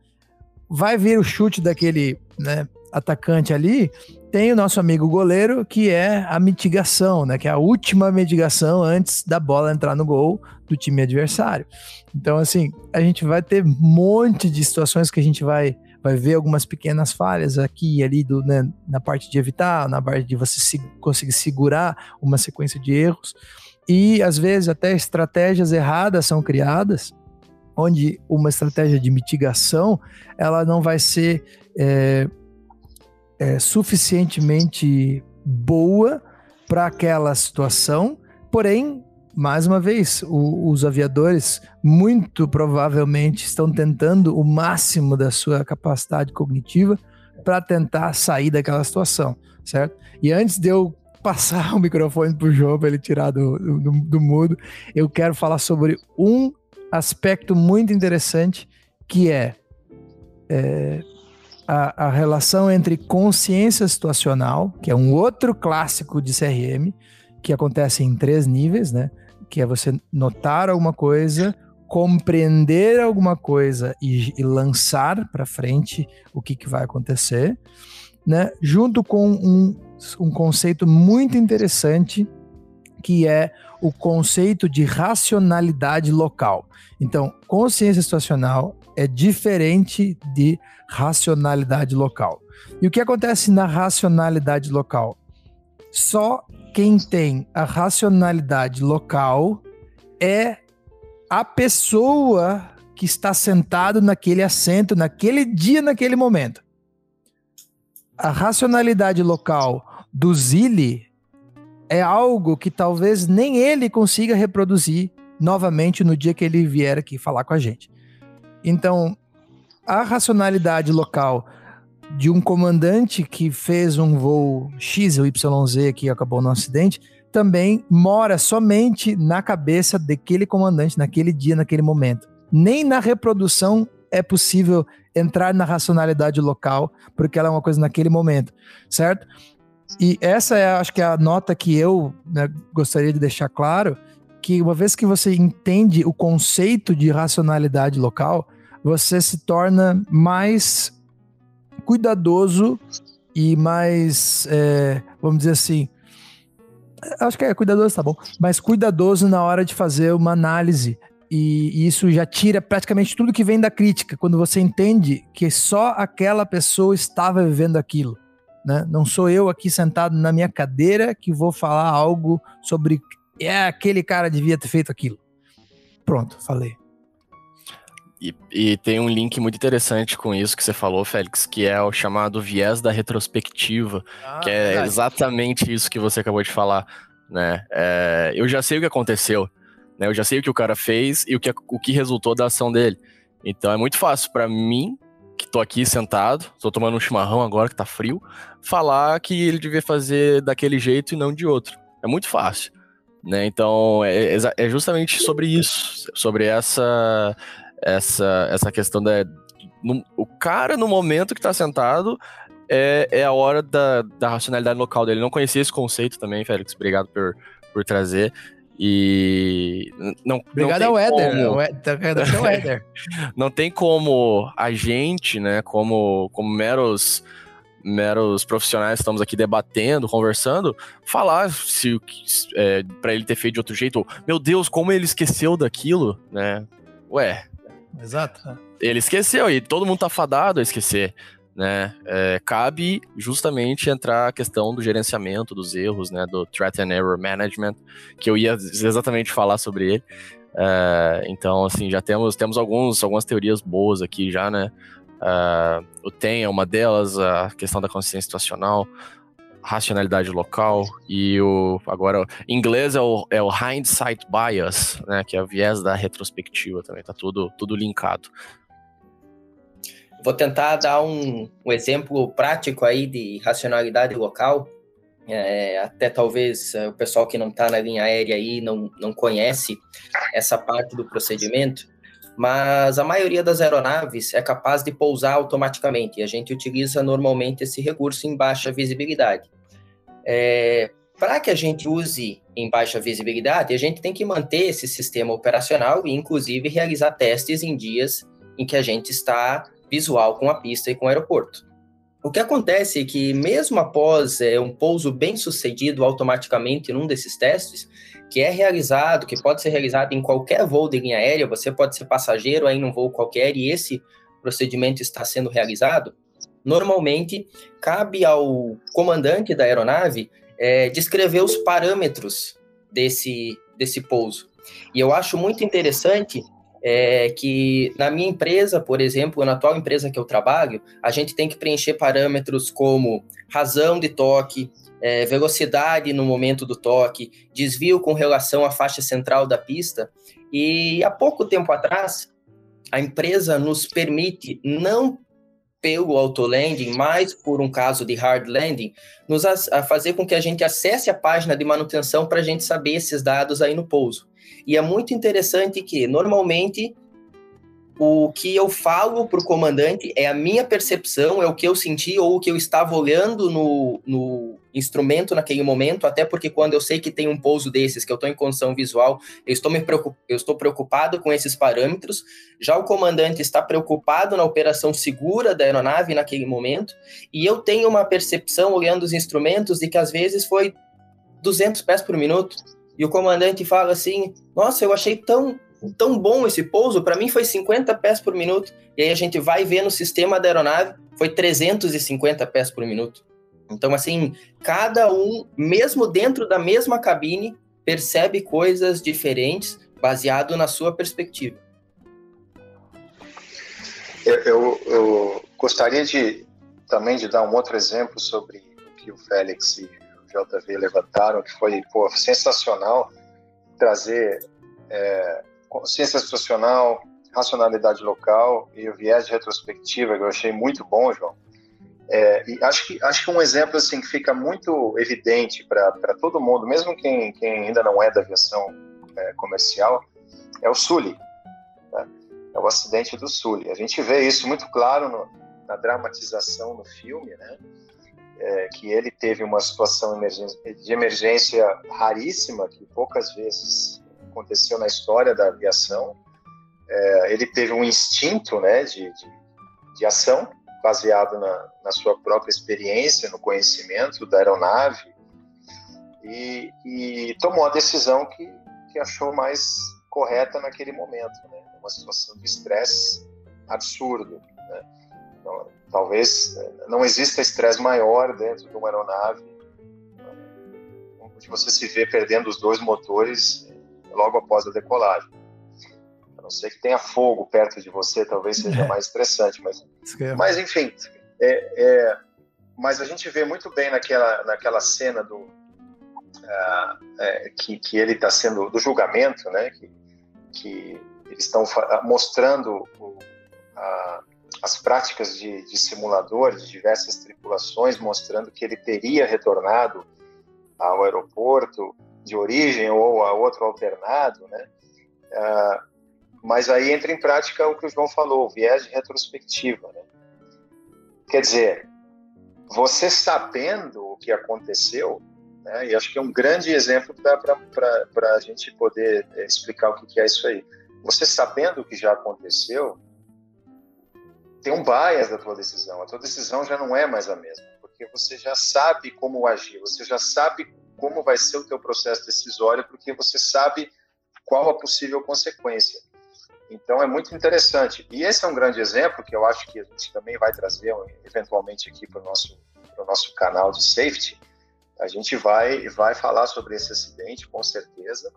Vai vir o chute daquele né, atacante ali. Tem o nosso amigo goleiro, que é a mitigação, né? Que é a última mitigação antes da bola entrar no gol do time adversário. Então, assim, a gente vai ter um monte de situações que a gente vai vai ver algumas pequenas falhas aqui e ali do, né, na parte de evitar, na parte de você se, conseguir segurar uma sequência de erros e às vezes até estratégias erradas são criadas, onde uma estratégia de mitigação ela não vai ser é, é, suficientemente boa para aquela situação, porém mais uma vez, o, os aviadores muito provavelmente estão tentando o máximo da sua capacidade cognitiva para tentar sair daquela situação, certo? E antes de eu passar o microfone pro João para ele tirar do, do, do mudo, eu quero falar sobre um aspecto muito interessante que é, é a, a, relação entre consciência situacional, que é um outro clássico de CRM, que acontece em três níveis, né? Que é você notar alguma coisa, compreender alguma coisa e, e lançar para frente o que, que vai acontecer, né? Junto com um um conceito muito interessante que é o conceito de racionalidade local. Então, consciência situacional é diferente de racionalidade local. E o que acontece na racionalidade local? Só quem tem a racionalidade local é a pessoa que está sentado naquele assento, naquele dia, naquele momento. A racionalidade local do Zilli é algo que talvez nem ele consiga reproduzir novamente no dia que ele vier aqui falar com a gente. Então, a racionalidade local de um comandante que fez um voo X ou YZ que acabou no acidente também mora somente na cabeça daquele comandante naquele dia, naquele momento. Nem na reprodução é possível entrar na racionalidade local, porque ela é uma coisa naquele momento, certo? E essa é, acho que é a nota que eu né, gostaria de deixar claro, que uma vez que você entende o conceito de racionalidade local, você se torna mais cuidadoso e mais, é, vamos dizer assim, acho que é cuidadoso, tá bom, mas cuidadoso na hora de fazer uma análise. E, isso já tira praticamente tudo que vem da crítica, quando você entende que só aquela pessoa estava vivendo aquilo. Né? Não sou eu aqui sentado na minha cadeira que vou falar algo sobre é aquele cara devia ter feito aquilo. Pronto, falei. E, e, tem um link muito interessante com isso que você falou, Félix, que é o chamado viés da retrospectiva, ah, que é verdade. exatamente isso que você acabou de falar, né? É, eu já sei o que aconteceu, né? Eu já sei o que o cara fez e o que, o que resultou da ação dele. Então é muito fácil para mim, que tô aqui sentado, tô tomando um chimarrão agora que tá frio, falar que ele devia fazer daquele jeito e não de outro. É muito fácil. Né? Então é, é justamente sobre isso, sobre essa essa, essa questão da. No, o cara, no momento que está sentado, é, é a hora da, da racionalidade local dele. Não conhecia esse conceito também, Félix. Obrigado por, por trazer. E. Não, Obrigado não ao Éder. Como... Éder. não tem como a gente, né, como, como meros meros profissionais estamos aqui debatendo, conversando, falar se é, para ele ter feito de outro jeito, meu Deus, como ele esqueceu daquilo, né? Ué, Exato. Ele esqueceu e todo mundo tá fadado a esquecer. Né? É, cabe justamente entrar a questão do gerenciamento dos erros, né? Do threat and error management, que eu ia exatamente falar sobre ele. É, então, assim, já temos, temos alguns, algumas teorias boas aqui já, né? Uh, o TEM é uma delas, a questão da consciência situacional, racionalidade local e o agora em inglês é o, é o hindsight bias, né, que é o viés da retrospectiva também, tá tudo tudo linkado. Vou tentar dar um, um exemplo prático aí de racionalidade local. É, até talvez é, o pessoal que não está na linha aérea aí não, não conhece essa parte do procedimento, mas a maioria das aeronaves é capaz de pousar automaticamente e a gente utiliza normalmente esse recurso em baixa visibilidade. É, Para que a gente use em baixa visibilidade, a gente tem que manter esse sistema operacional e, inclusive, realizar testes em dias em que a gente está visual com a pista e com o aeroporto. O que acontece é que, mesmo após é, um pouso bem sucedido automaticamente num desses testes, que é realizado, que pode ser realizado em qualquer voo de linha aérea, você pode ser passageiro aí num voo qualquer e esse procedimento está sendo realizado, normalmente cabe ao comandante da aeronave é, descrever os parâmetros desse, desse pouso. E eu acho muito interessante é, que na minha empresa, por exemplo, na atual empresa que eu trabalho, a gente tem que preencher parâmetros como razão de toque, é, velocidade no momento do toque, desvio com relação à faixa central da pista. E há pouco tempo atrás, a empresa nos permite não pelo autolanding, mais por um caso de hard landing, nos a fazer com que a gente acesse a página de manutenção para a gente saber esses dados aí no pouso. E é muito interessante que, normalmente, o que eu falo para o comandante é a minha percepção, é o que eu senti ou o que eu estava olhando no, no instrumento naquele momento, até porque quando eu sei que tem um pouso desses, que eu estou em condição visual, eu estou, me preocup... eu estou preocupado com esses parâmetros, já o comandante está preocupado na operação segura da aeronave naquele momento, e eu tenho uma percepção, olhando os instrumentos, de que às vezes foi 200 pés por minuto, e o comandante fala assim, nossa, eu achei tão tão bom esse pouso, para mim foi 50 pés por minuto. E aí a gente vai ver no sistema da aeronave, foi 350 pés por minuto. Então, assim, cada um, mesmo dentro da mesma cabine, percebe coisas diferentes baseado na sua perspectiva. Eu, eu, eu, gostaria de também de dar um outro exemplo sobre o que o Félix JV levantaram, que foi pô, sensacional trazer é, consciência situacional, racionalidade local e o viés de retrospectiva, que eu achei muito bom, João. É, e acho que, acho que um exemplo assim, que fica muito evidente para todo mundo, mesmo quem, quem ainda não é da aviação é, comercial, é o Sully. Né? é o acidente do Sully. A gente vê isso muito claro no, na dramatização no filme, né? É, que ele teve uma situação de emergência raríssima, que poucas vezes aconteceu na história da aviação. É, ele teve um instinto né, de, de, de ação, baseado na, na, sua própria experiência, no conhecimento da aeronave, e, e tomou a decisão que, que achou mais correta naquele momento. Né? uma situação de estresse absurdo. Talvez eh, não exista estresse maior dentro de uma aeronave, onde você se vê perdendo os dois motores eh, logo após a decolagem. A não ser que tenha fogo perto de você, talvez seja é. mais estressante, mas, é. mas enfim. É, é, mas a gente vê muito bem naquela, naquela cena do, uh, que, que ele está sendo do julgamento, né? Que, que eles estão mostrando o, a, as práticas de, de diversas tripulações, mostrando que ele teria retornado ao aeroporto de origem ou a outro alternado, né? Ah, mas aí entra em prática o que o João falou, o viés de retrospectiva, né? Quer dizer, você sabendo o que aconteceu, né? E acho que é um grande exemplo para a gente poder eh, explicar o que é isso aí você sabendo o que já aconteceu, tem um bias da tua decisão. A tua decisão já não é mais a mesma, porque você já sabe como agir, você já sabe como vai ser o teu processo decisório, porque você sabe qual a possível consequência. Então é muito interessante. E esse é um grande exemplo que eu acho que a gente também vai trazer eventualmente aqui para o nosso, nosso canal de safety. A gente vai, vai falar sobre esse acidente, com certeza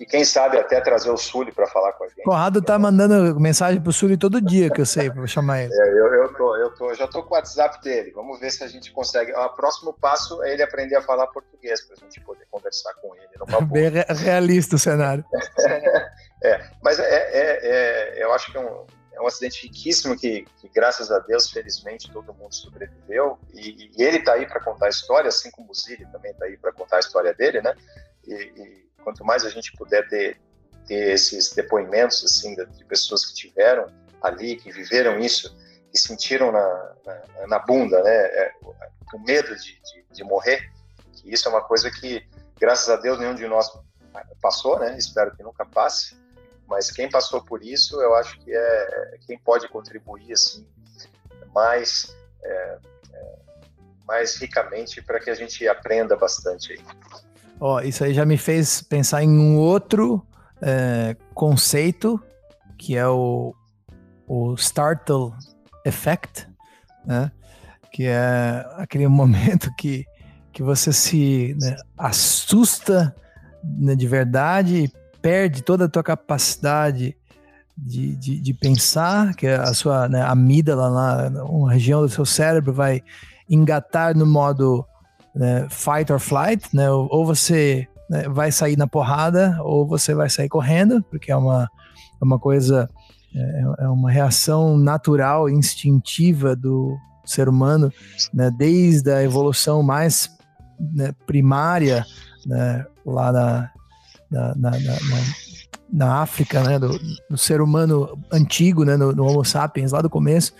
e quem sabe até trazer o Sully para falar com a gente. Conrado tá mandando mensagem pro Sully todo dia, que eu sei, para chamar ele. É, eu, eu, tô, eu tô, já tô com o WhatsApp dele. Vamos ver se a gente consegue. O próximo passo é ele aprender a falar português para a gente poder conversar com ele. Bem realista o cenário. é, mas é, é, é, eu acho que é um, é um acidente riquíssimo que, que, graças a Deus, felizmente, todo mundo sobreviveu. E, e ele está aí para contar a história, assim como o Zilli também está aí para contar a história dele, né? E, e quanto mais a gente puder ter, ter esses depoimentos assim de pessoas que tiveram ali, que viveram isso, que sentiram na, na, na bunda, né, é, o medo de, de, de, morrer, que isso é uma coisa que, graças a Deus, nenhum de nós passou, né, espero que nunca passe, mas quem passou por isso, eu acho que é quem pode contribuir assim mais é, é, mais ricamente para que a gente aprenda bastante aí. Ó, isso aí já me fez pensar em um outro é, conceito, que é o, o Startle Effect, né? Que é aquele momento que, que você se né, assusta né, de verdade e perde toda a tua capacidade de, de, de, pensar, que é a sua né, amígdala lá, uma região do seu cérebro vai engatar no modo né, fight or flight, né, ou você né, vai sair na porrada ou você vai sair correndo, porque é uma, é uma coisa, é, é uma reação natural, instintiva do ser humano, né, desde a evolução mais né, primária, né, lá na, na, na, na, na África, né, do, do, ser humano antigo, né, no, no Homo sapiens, lá do começo,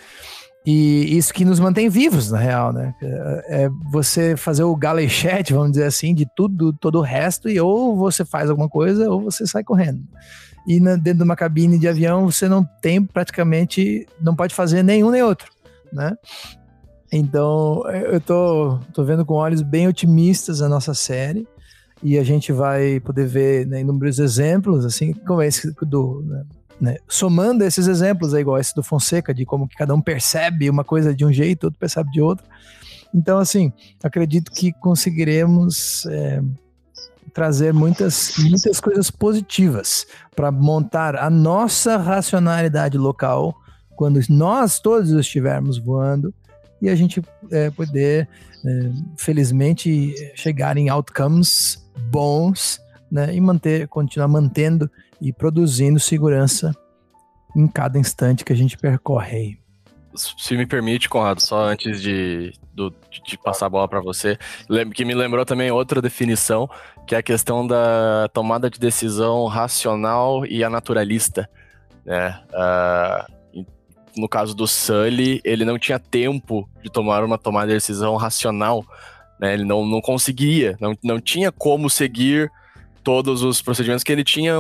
e isso que nos mantém vivos, na real, né? É, é você fazer o galechete, vamos dizer assim, de tudo, todo o resto, e ou você faz alguma coisa ou você sai correndo. E na, dentro de uma cabine de avião você não tem praticamente, não pode fazer nenhum nem outro, né? Então eu tô, tô vendo com olhos bem otimistas a nossa série e a gente vai poder ver né, inúmeros exemplos, assim, como esse do, né, né? Somando esses exemplos, é igual esse do Fonseca, de como que cada um percebe uma coisa de um jeito, outro percebe de outro. Então, assim, acredito que conseguiremos é, trazer muitas, muitas coisas positivas para montar a nossa racionalidade local quando nós todos estivermos voando e a gente é, poder, é, felizmente, chegar em outcomes bons né, e manter, continuar mantendo e produzindo segurança em cada instante que a gente percorre aí. Se me permite, Conrado, só antes de, do, de passar a bola para você, que me lembrou também outra definição, que é a questão da tomada de decisão racional e a naturalista. né? Uh, no caso do Sully, ele não tinha tempo de tomar uma tomada de decisão racional, né? Ele não, não conseguia, não, não tinha como seguir todos os procedimentos que ele tinha.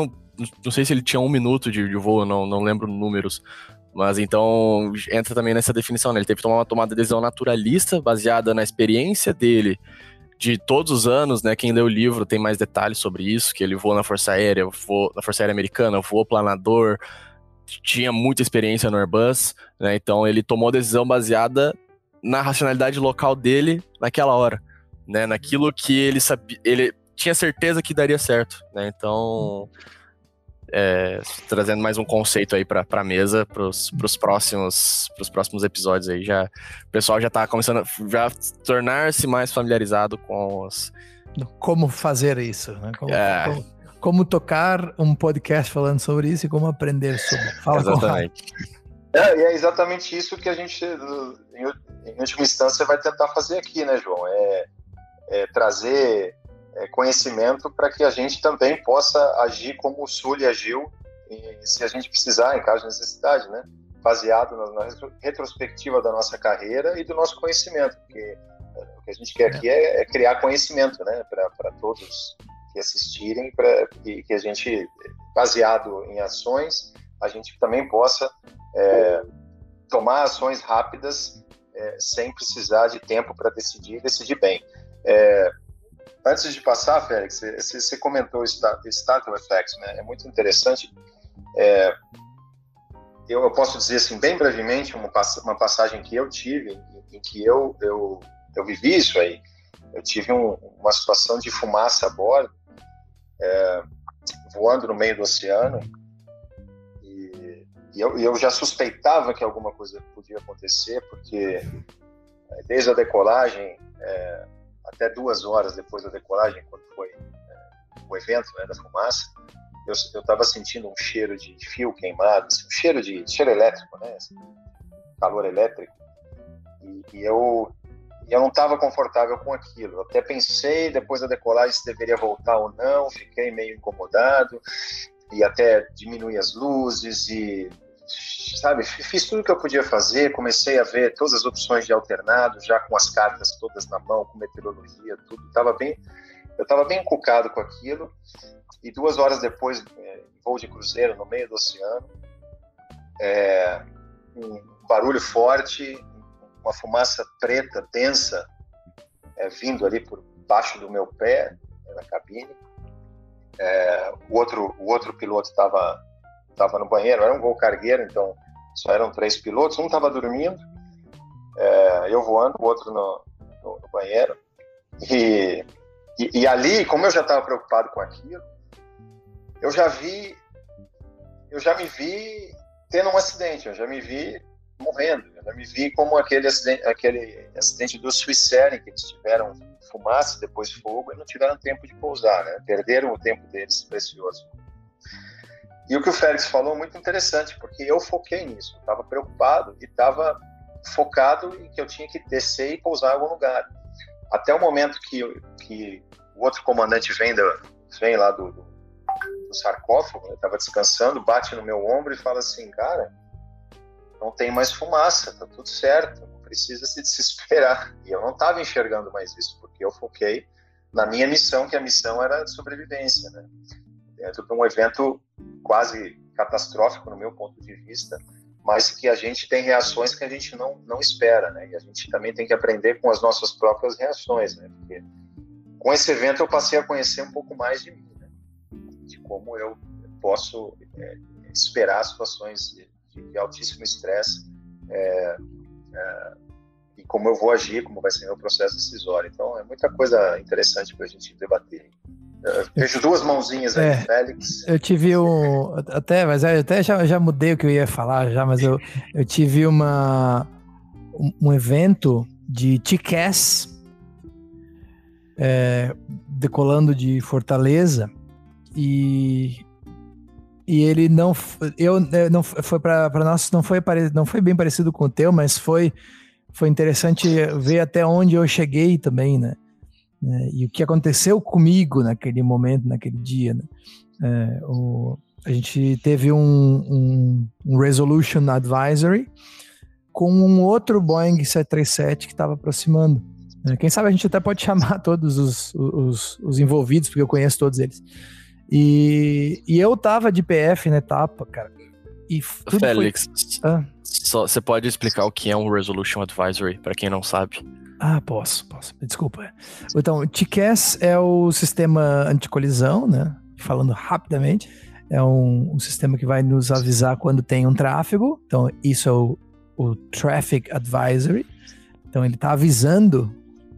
Não sei se ele tinha um minuto de, de voo, não, não lembro números. Mas então entra também nessa definição, né? Ele teve que tomar uma tomada de decisão naturalista, baseada na experiência dele de todos os anos, né? Quem leu o livro tem mais detalhes sobre isso, que ele voou na Força Aérea, voou na Força Aérea Americana, voou planador, tinha muita experiência no Airbus, né? Então ele tomou decisão baseada na racionalidade local dele naquela hora, né? Naquilo que ele sabia, ele tinha certeza que daria certo, né? Então é, trazendo mais um conceito aí para a mesa para os próximos, próximos episódios aí. Já, o pessoal já está começando a já tornar-se mais familiarizado com os. Como fazer isso, né? Como, é. como, como, tocar um podcast falando sobre isso e como aprender sobre. Fala exatamente. É, e é exatamente isso que a gente, em, em última instância, vai tentar fazer aqui, né, João? É, é trazer é, conhecimento para que a gente também possa agir como o Sully agiu, e, se a gente precisar, em caso de necessidade, né? baseado na, na, retrospectiva da nossa carreira e do nosso conhecimento, porque é, o que a gente quer aqui é, é criar conhecimento né? para todos que assistirem, para que, que, a gente, baseado em ações, a gente também possa é, tomar ações rápidas é, sem precisar de tempo para decidir decidir bem. É, Antes de passar, Félix, você comentou Startle Effect, né? É muito interessante. É, eu, eu, posso dizer assim, bem brevemente, uma, uma passagem que eu tive, em, em, que eu, eu, eu vivi isso aí. Eu tive um, uma situação de fumaça a bordo, é, voando no meio do oceano, e, e eu, eu já suspeitava que alguma coisa podia acontecer, porque é, desde a decolagem, é, até duas horas depois da decolagem, quando foi é, o evento né, da fumaça, eu estava sentindo um cheiro de fio queimado, assim, um cheiro de cheiro elétrico, né, assim, calor elétrico, e, e eu eu não estava confortável com aquilo. Eu até pensei depois da decolagem se deveria voltar ou não, fiquei meio incomodado e até diminuí as luzes e sabe, fiz tudo que eu podia fazer, comecei a ver todas as opções de alternado, já com as cartas todas na mão, com meteorologia, tudo, tava bem, eu estava bem encucado com aquilo, e duas horas depois, é, voo de cruzeiro no meio do oceano, é, um barulho forte, uma fumaça preta, densa, é, vindo ali por baixo do meu pé, na cabine, é, o, outro, o outro piloto estava estava no banheiro, era um voo cargueiro, então só eram três pilotos, um estava dormindo, é, eu voando, o outro no, no, no banheiro. E, e, e, ali, como eu já estava preocupado com aquilo, eu já vi, eu já me vi tendo um acidente, eu já me vi morrendo, eu já me vi como aquele acidente, aquele acidente do Swissair, que eles tiveram fumaça, depois fogo, e não tiveram tempo de pousar, né? perderam o tempo deles precioso. E o que o Félix falou é muito interessante, porque eu foquei nisso. Estava preocupado e estava focado em que eu tinha que descer e pousar em algum lugar. Até o momento que, que o outro comandante vem, vem lá do, do, do sarcófago, eu estava descansando, bate no meu ombro e fala assim, cara, não tem mais fumaça, tá tudo certo, não precisa se desesperar. E eu não estava enxergando mais isso, porque eu foquei na minha missão, que a missão era sobrevivência, né? Dentro de um evento quase catastrófico no meu ponto de vista, mas que a gente tem reações que a gente não, não espera, né? E a gente também tem que aprender com as nossas próprias reações, né? Porque com esse evento eu passei a conhecer um pouco mais de mim, né? De como eu posso é, esperar situações de, de altíssimo estresse é, é, e como eu vou agir, como vai ser meu processo decisório. Então é muita coisa interessante para a gente debater. Eu vejo duas mãozinhas aí, é, Félix. Eu tive um. Até, mas eu até já, já mudei o que eu ia falar já, mas eu, eu tive uma, um, evento de TCAS é, decolando de Fortaleza e e ele não eu não foi para nós não foi não foi bem parecido com o teu mas foi foi interessante ver até onde eu cheguei também né né? E o que aconteceu comigo naquele momento, naquele dia. Né? É, o, a gente teve um, um, um Resolution Advisory com um outro Boeing 737 que estava aproximando. Né? Quem sabe a gente até pode chamar todos os, os, os envolvidos, porque eu conheço todos eles. E, e eu tava de PF na etapa, cara. E Félix, foi... ah. você pode explicar o que é um Resolution Advisory, para quem não sabe? Ah, posso, posso. Desculpa. Então, TCAS é o sistema anticolisão, né? Falando rapidamente, é um, um, sistema que vai nos avisar quando tem um tráfego. Então, isso é o, o Traffic Advisory. Então, ele está avisando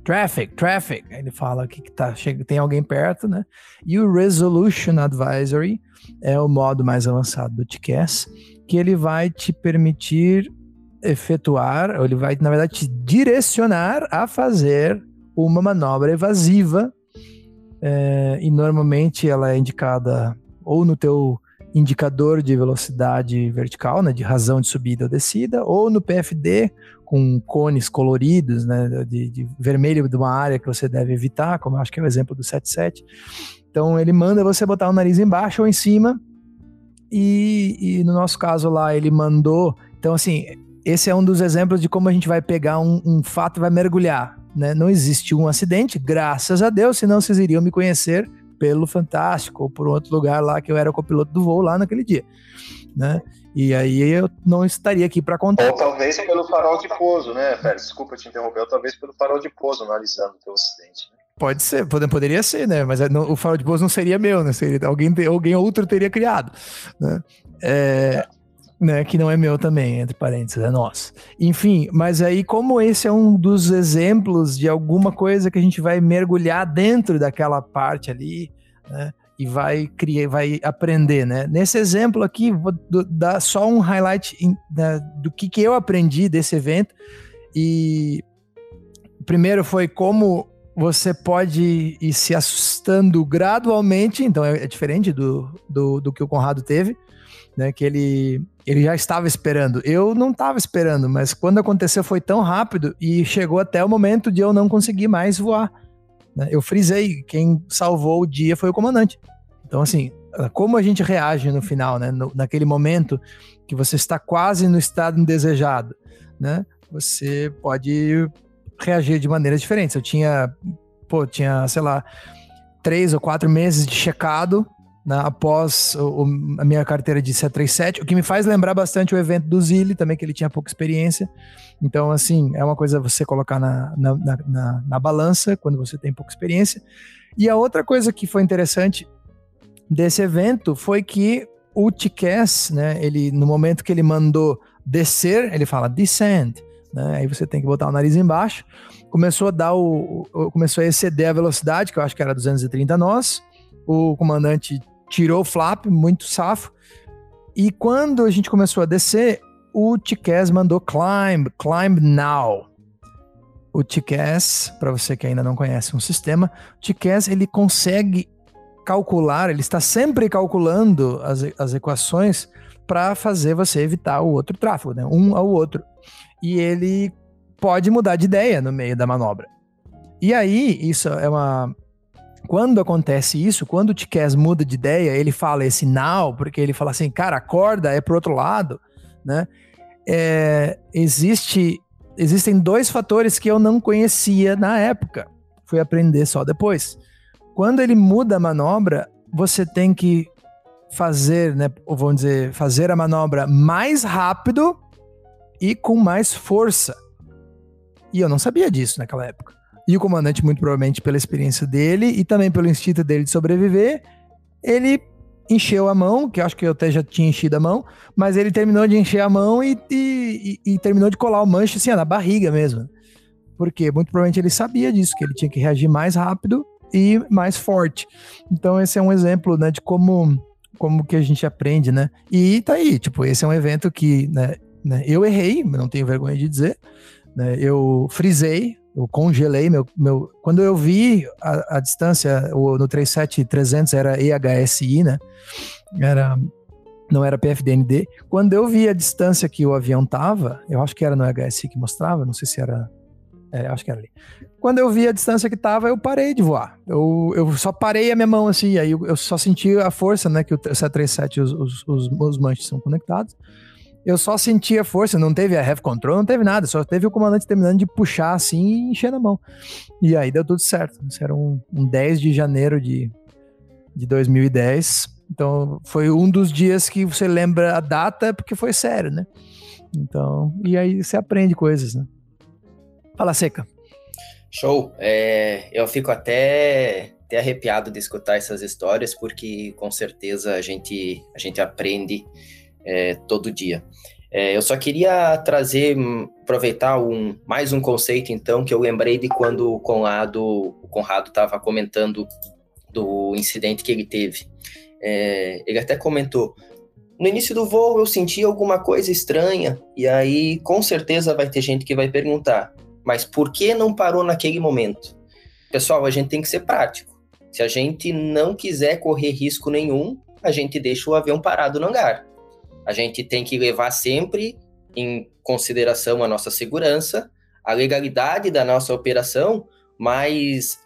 Traffic, traffic. Ele fala que tá, chega, tem alguém perto, né? E o Resolution Advisory é o modo mais avançado do TCAS, que ele vai te permitir efetuar, ou ele vai, na verdade, te direcionar a fazer uma manobra evasiva. É, e normalmente ela é indicada ou no teu indicador de velocidade vertical, né, de razão de subida ou descida, ou no PFD com cones coloridos, né, de, de, vermelho de uma área que você deve evitar, como acho que é o exemplo do 77. Então ele manda você botar o nariz embaixo ou em cima, e, e no nosso caso lá ele mandou. Então assim, esse é um dos exemplos de como a gente vai pegar um, um fato e vai mergulhar. Né? Não existe um acidente, graças a Deus, senão vocês iriam me conhecer pelo Fantástico ou por outro lugar lá que eu era copiloto do voo lá naquele dia, né? E aí eu não estaria aqui para contar. Ou talvez pelo farol de pouso, né, Félix? Desculpa te interromper, ou talvez pelo farol de pouso analisando o teu acidente. Né? Pode ser, poderia ser, né? Mas é, o farol de pouso não seria meu, né? Seria alguém, alguém outro teria criado, né? É, né, que não é meu também, entre parênteses, é nosso. Enfim, mas aí como esse é um dos exemplos de alguma coisa que a gente vai mergulhar dentro daquela parte ali, né, e vai criar, vai aprender, né? Nesse exemplo aqui, vou dar só um highlight né, do que, que eu aprendi desse evento. E primeiro foi como você pode ir se assustando gradualmente, então é, é diferente do, do, do que o Conrado teve, né? Que ele ele já estava esperando. Eu não estava esperando, mas quando aconteceu foi tão rápido e chegou até o momento de eu não conseguir mais voar. Né? Eu frisei, quem salvou o dia foi o comandante. Então, assim, como a gente reage no final, né? No, naquele momento que você está quase no estado indesejado, né? Você pode reagir de maneiras diferentes. Eu tinha, pô, tinha, sei lá, três ou quatro meses de checado né, após o, a minha carteira de 737, o que me faz lembrar bastante o evento do Zilli, também que ele tinha pouca experiência. Então, assim, é uma coisa você colocar na, na, na, na balança quando você tem pouca experiência. E a outra coisa que foi interessante desse evento foi que o TCAS, né, ele, no momento que ele mandou descer, ele fala descend, né, aí você tem que botar o nariz embaixo, começou a dar o, o começou a exceder a velocidade, que eu acho que era 230 nós, o comandante tirou o flap, muito safo. E quando a gente começou a descer, o TCAS mandou climb, climb now. O TCAS, para você que ainda não conhece um sistema, o TCAS ele consegue calcular, ele está sempre calculando as, as equações para fazer você evitar o outro tráfego, né? um ao outro. E ele pode mudar de ideia no meio da manobra. E aí, isso é uma, quando acontece isso, quando o Tikes muda de ideia, ele fala esse now, porque ele fala assim, cara, acorda, é pro outro lado, né? É, existe, existem dois fatores que eu não conhecia na época. Fui aprender só depois. Quando ele muda a manobra, você tem que fazer, né, ou vamos dizer, fazer a manobra mais rápido e com mais força. E eu não sabia disso naquela época. E o comandante, muito provavelmente pela experiência dele e também pelo instinto dele de sobreviver, ele encheu a mão, que acho que eu até já tinha enchido a mão, mas ele terminou de encher a mão e, e, e, e terminou de colar o manche assim, ó, na barriga mesmo. Porque muito provavelmente ele sabia disso, que ele tinha que reagir mais rápido e mais forte. Então esse é um exemplo, né, de como como que a gente aprende, né? E tá aí, tipo, esse é um evento que, né, né eu errei, não tenho vergonha de dizer, né? Eu frisei eu congelei meu, meu quando eu vi a, a distância o, no 37300 era EHSI, né? Era não era PFDND. Quando eu vi a distância que o avião tava, eu acho que era no EHSI que mostrava, não sei se era É, acho que era ali. Quando eu vi a distância que tava, eu parei de voar. Eu, eu só parei a minha mão assim, aí eu, eu só senti a força, né? Que o 737 os, os, os, os manches são conectados. Eu só senti a força, não teve a heavy control, não teve nada, só teve o comandante terminando de puxar assim e encher na mão. E aí deu tudo certo. Isso era um, um 10 de janeiro de, de 2010. Então foi um dos dias que você lembra a data porque foi sério, né? Então, e aí você aprende coisas, né? Fala seca. Show. É, eu fico até, até arrepiado de escutar essas histórias, porque com certeza a gente, a gente aprende é, todo dia. É, eu só queria trazer, aproveitar um, mais um conceito, então, que eu lembrei de quando o Conrado o Conrado estava comentando do incidente que ele teve. É, ele até comentou: no início do voo eu senti alguma coisa estranha, e aí com certeza vai ter gente que vai perguntar: mas por que não parou naquele momento? Pessoal, a gente tem que ser prático. Se a gente não quiser correr risco nenhum, a gente deixa o avião parado no hangar. A gente tem que levar sempre em consideração a nossa segurança, a legalidade da nossa operação, mas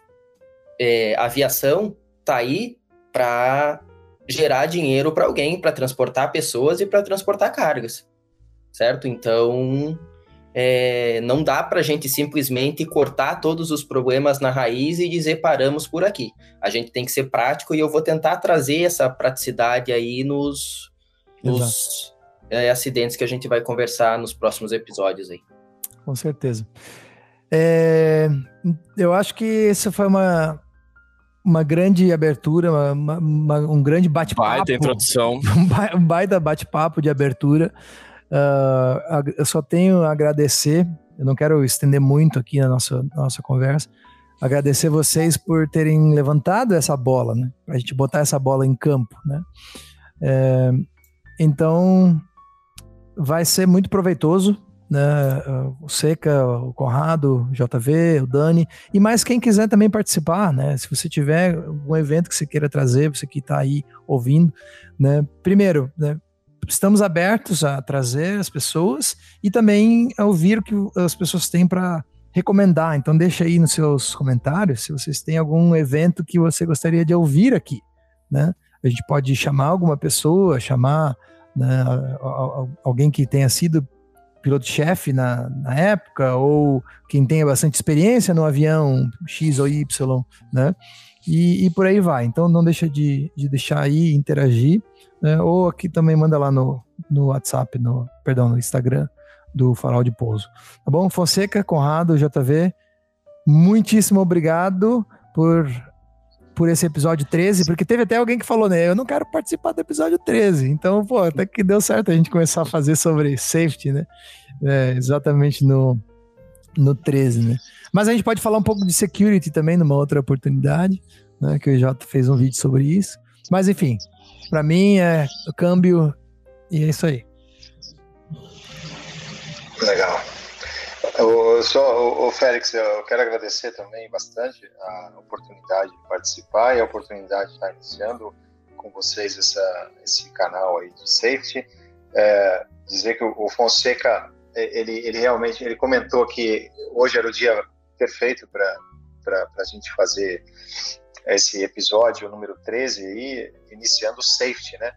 é, a aviação está aí para gerar dinheiro para alguém, para transportar pessoas e para transportar cargas, certo? Então, é, não dá para a gente simplesmente cortar todos os problemas na raiz e dizer paramos por aqui. A gente tem que ser prático e eu vou tentar trazer essa praticidade aí nos, nos é, acidentes que a gente vai conversar nos próximos episódios aí. Com certeza. É, eu acho que essa foi uma, uma grande abertura, uma, uma, um grande bate-papo. Baita introdução. Um baita bate-papo de abertura. Uh, eu só tenho a agradecer, eu não quero estender muito aqui na nossa, na nossa conversa, agradecer vocês por terem levantado essa bola, né? Pra gente botar essa bola em campo, né? É, então, vai ser muito proveitoso né, o Seca, o Conrado, o JV, o Dani, e mais quem quiser também participar, né? Se você tiver algum evento que você queira trazer, você que está aí ouvindo, né? Primeiro, né, estamos abertos a trazer as pessoas e também a ouvir o que as pessoas têm para recomendar. Então deixa aí nos seus comentários se vocês têm algum evento que você gostaria de ouvir aqui, né? A gente pode chamar alguma pessoa, chamar né, alguém que tenha sido piloto-chefe na, na época, ou quem tenha bastante experiência no avião X ou Y, né? E, e por aí vai. Então não deixa de, de deixar aí, interagir, né? ou aqui também manda lá no, no WhatsApp, no, perdão, no Instagram do Farol de Pouso. Tá bom? Fonseca, Conrado, JV, muitíssimo obrigado por por esse episódio 13, porque teve até alguém que falou, né? Eu não quero participar do episódio 13. Então, pô, até que deu certo a gente começar a fazer sobre safety, né? É, exatamente no, no 13, né? Mas a gente pode falar um pouco de security também numa outra oportunidade, né? Que o Jota fez um vídeo sobre isso. Mas enfim, para mim é o câmbio e é isso aí. Legal. Eu, só, o, Félix, eu quero agradecer também bastante a oportunidade de participar e a oportunidade de estar iniciando com vocês essa, esse canal aí de safety. É, dizer que o, Fonseca, ele, ele realmente ele comentou que hoje era o dia perfeito para a gente fazer esse episódio número 13 aí, iniciando o safety, né?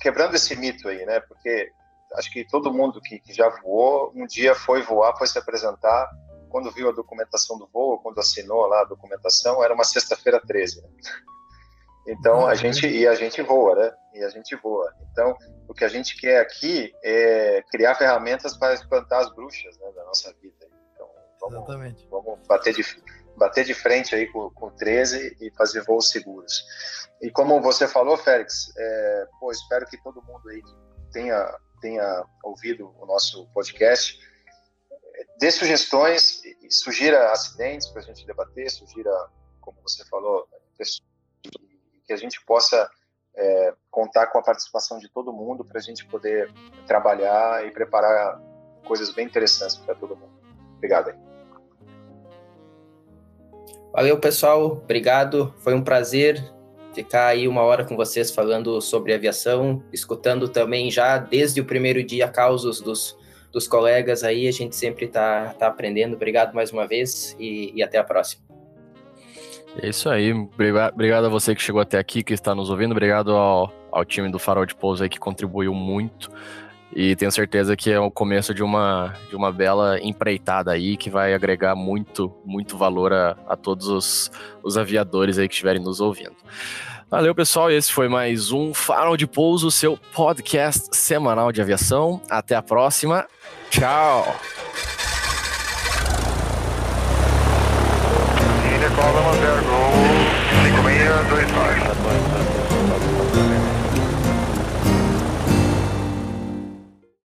Quebrando esse mito aí, né? Porque acho que todo mundo que, que, já voou, um dia foi voar, foi se apresentar. Quando viu a documentação do voo, quando assinou lá a documentação, era uma sexta-feira 13. Né? Então a gente e a gente voa, né? E a gente voa. Então o que a gente quer aqui é criar ferramentas para espantar as bruxas né, da nossa vida. Então vamos, Exatamente. vamos bater de bater de frente aí com, com 13 e fazer voos seguros. E como você falou, Félix, é, pô, espero que todo mundo aí tenha tenha ouvido o nosso podcast, dê sugestões, sugira acidentes para a gente debater, sugira, como você falou, que a gente possa é, contar com a participação de todo mundo para a gente poder trabalhar e preparar coisas bem interessantes para todo mundo. Obrigado. Aí. Valeu, pessoal. Obrigado. Foi um prazer ficar aí uma hora com vocês falando sobre aviação, escutando também já desde o primeiro dia causos dos, dos colegas aí, a gente sempre está tá aprendendo. Obrigado mais uma vez e, e até a próxima. É isso aí. Obrigado a você que chegou até aqui, que está nos ouvindo. Obrigado ao, ao time do Farol de Pouso aí que contribuiu muito. E tenho certeza que é o começo de uma, de uma bela empreitada aí que vai agregar muito, muito valor a, a todos os, os aviadores aí que estiverem nos ouvindo. Valeu, pessoal. Esse foi mais um Farol de Pouso, seu podcast semanal de aviação. Até a próxima. Tchau. Cola 10 Gol 5629.